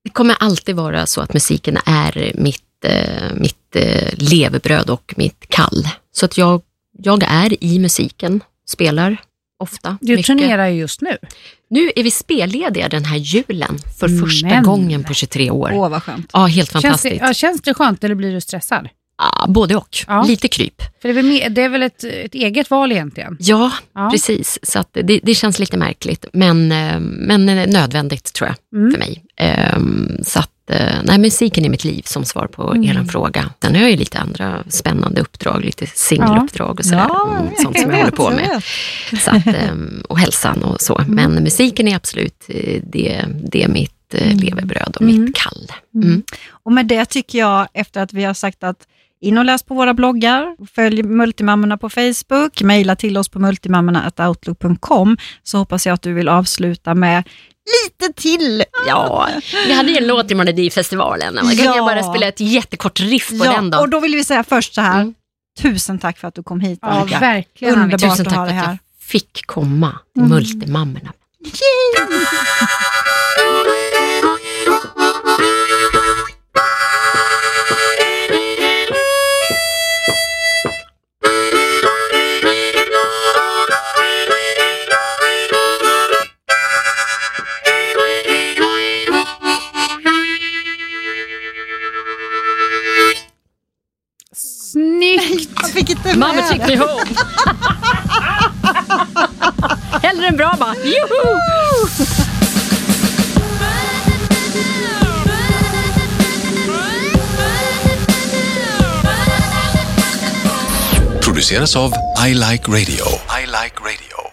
Det kommer alltid vara så att musiken är mitt, eh, mitt eh, levebröd och mitt kall. Så att jag, jag är i musiken, spelar ofta. Du mycket. turnerar ju just nu. Nu är vi spellediga den här julen för första Men. gången på 23 år. Åh, vad skönt. Ja, helt Känns fantastiskt. det, ja, känns det skönt eller blir du stressad? Ja, både och. Ja. Lite kryp. För det är väl, det är väl ett, ett eget val egentligen? Ja, Ja. precis. Så det, det känns lite märkligt, men, eh, men eh, nödvändigt tror jag Mm. för mig. Ehm, Så att, nej, musiken är mitt liv som svar på Mm. er fråga. Sen har jag ju lite andra spännande uppdrag, lite singeluppdrag och sådär. mm, sånt som jag håller på med. Så att, ehm, och hälsan och så. Mm. Men musiken är absolut eh, det, det är mitt eh, levebröd och Mm. mitt kall. Mm. Och med det tycker jag, efter att vi har sagt att in och läs på våra bloggar, följ Multimammorna på Facebook, mejla till oss på multimammorna.outlook.com, så hoppas jag att du vill avsluta med lite till. Ja, vi hade ju en låt i Melodifestivalen. Man kan Ja. jag bara spela ett jättekort riff på den då? och då vill vi säga först så här, Mm. tusen tack för att du kom hit Ja, Annika. verkligen. Underbart Tusen att tack ha för dig att här. fick komma Mm. Multimammorna. Snyggt! Jag fick inte med Mamma took me home. Hellre än bra bara. Juhu! produceras av I Like Radio. I like radio.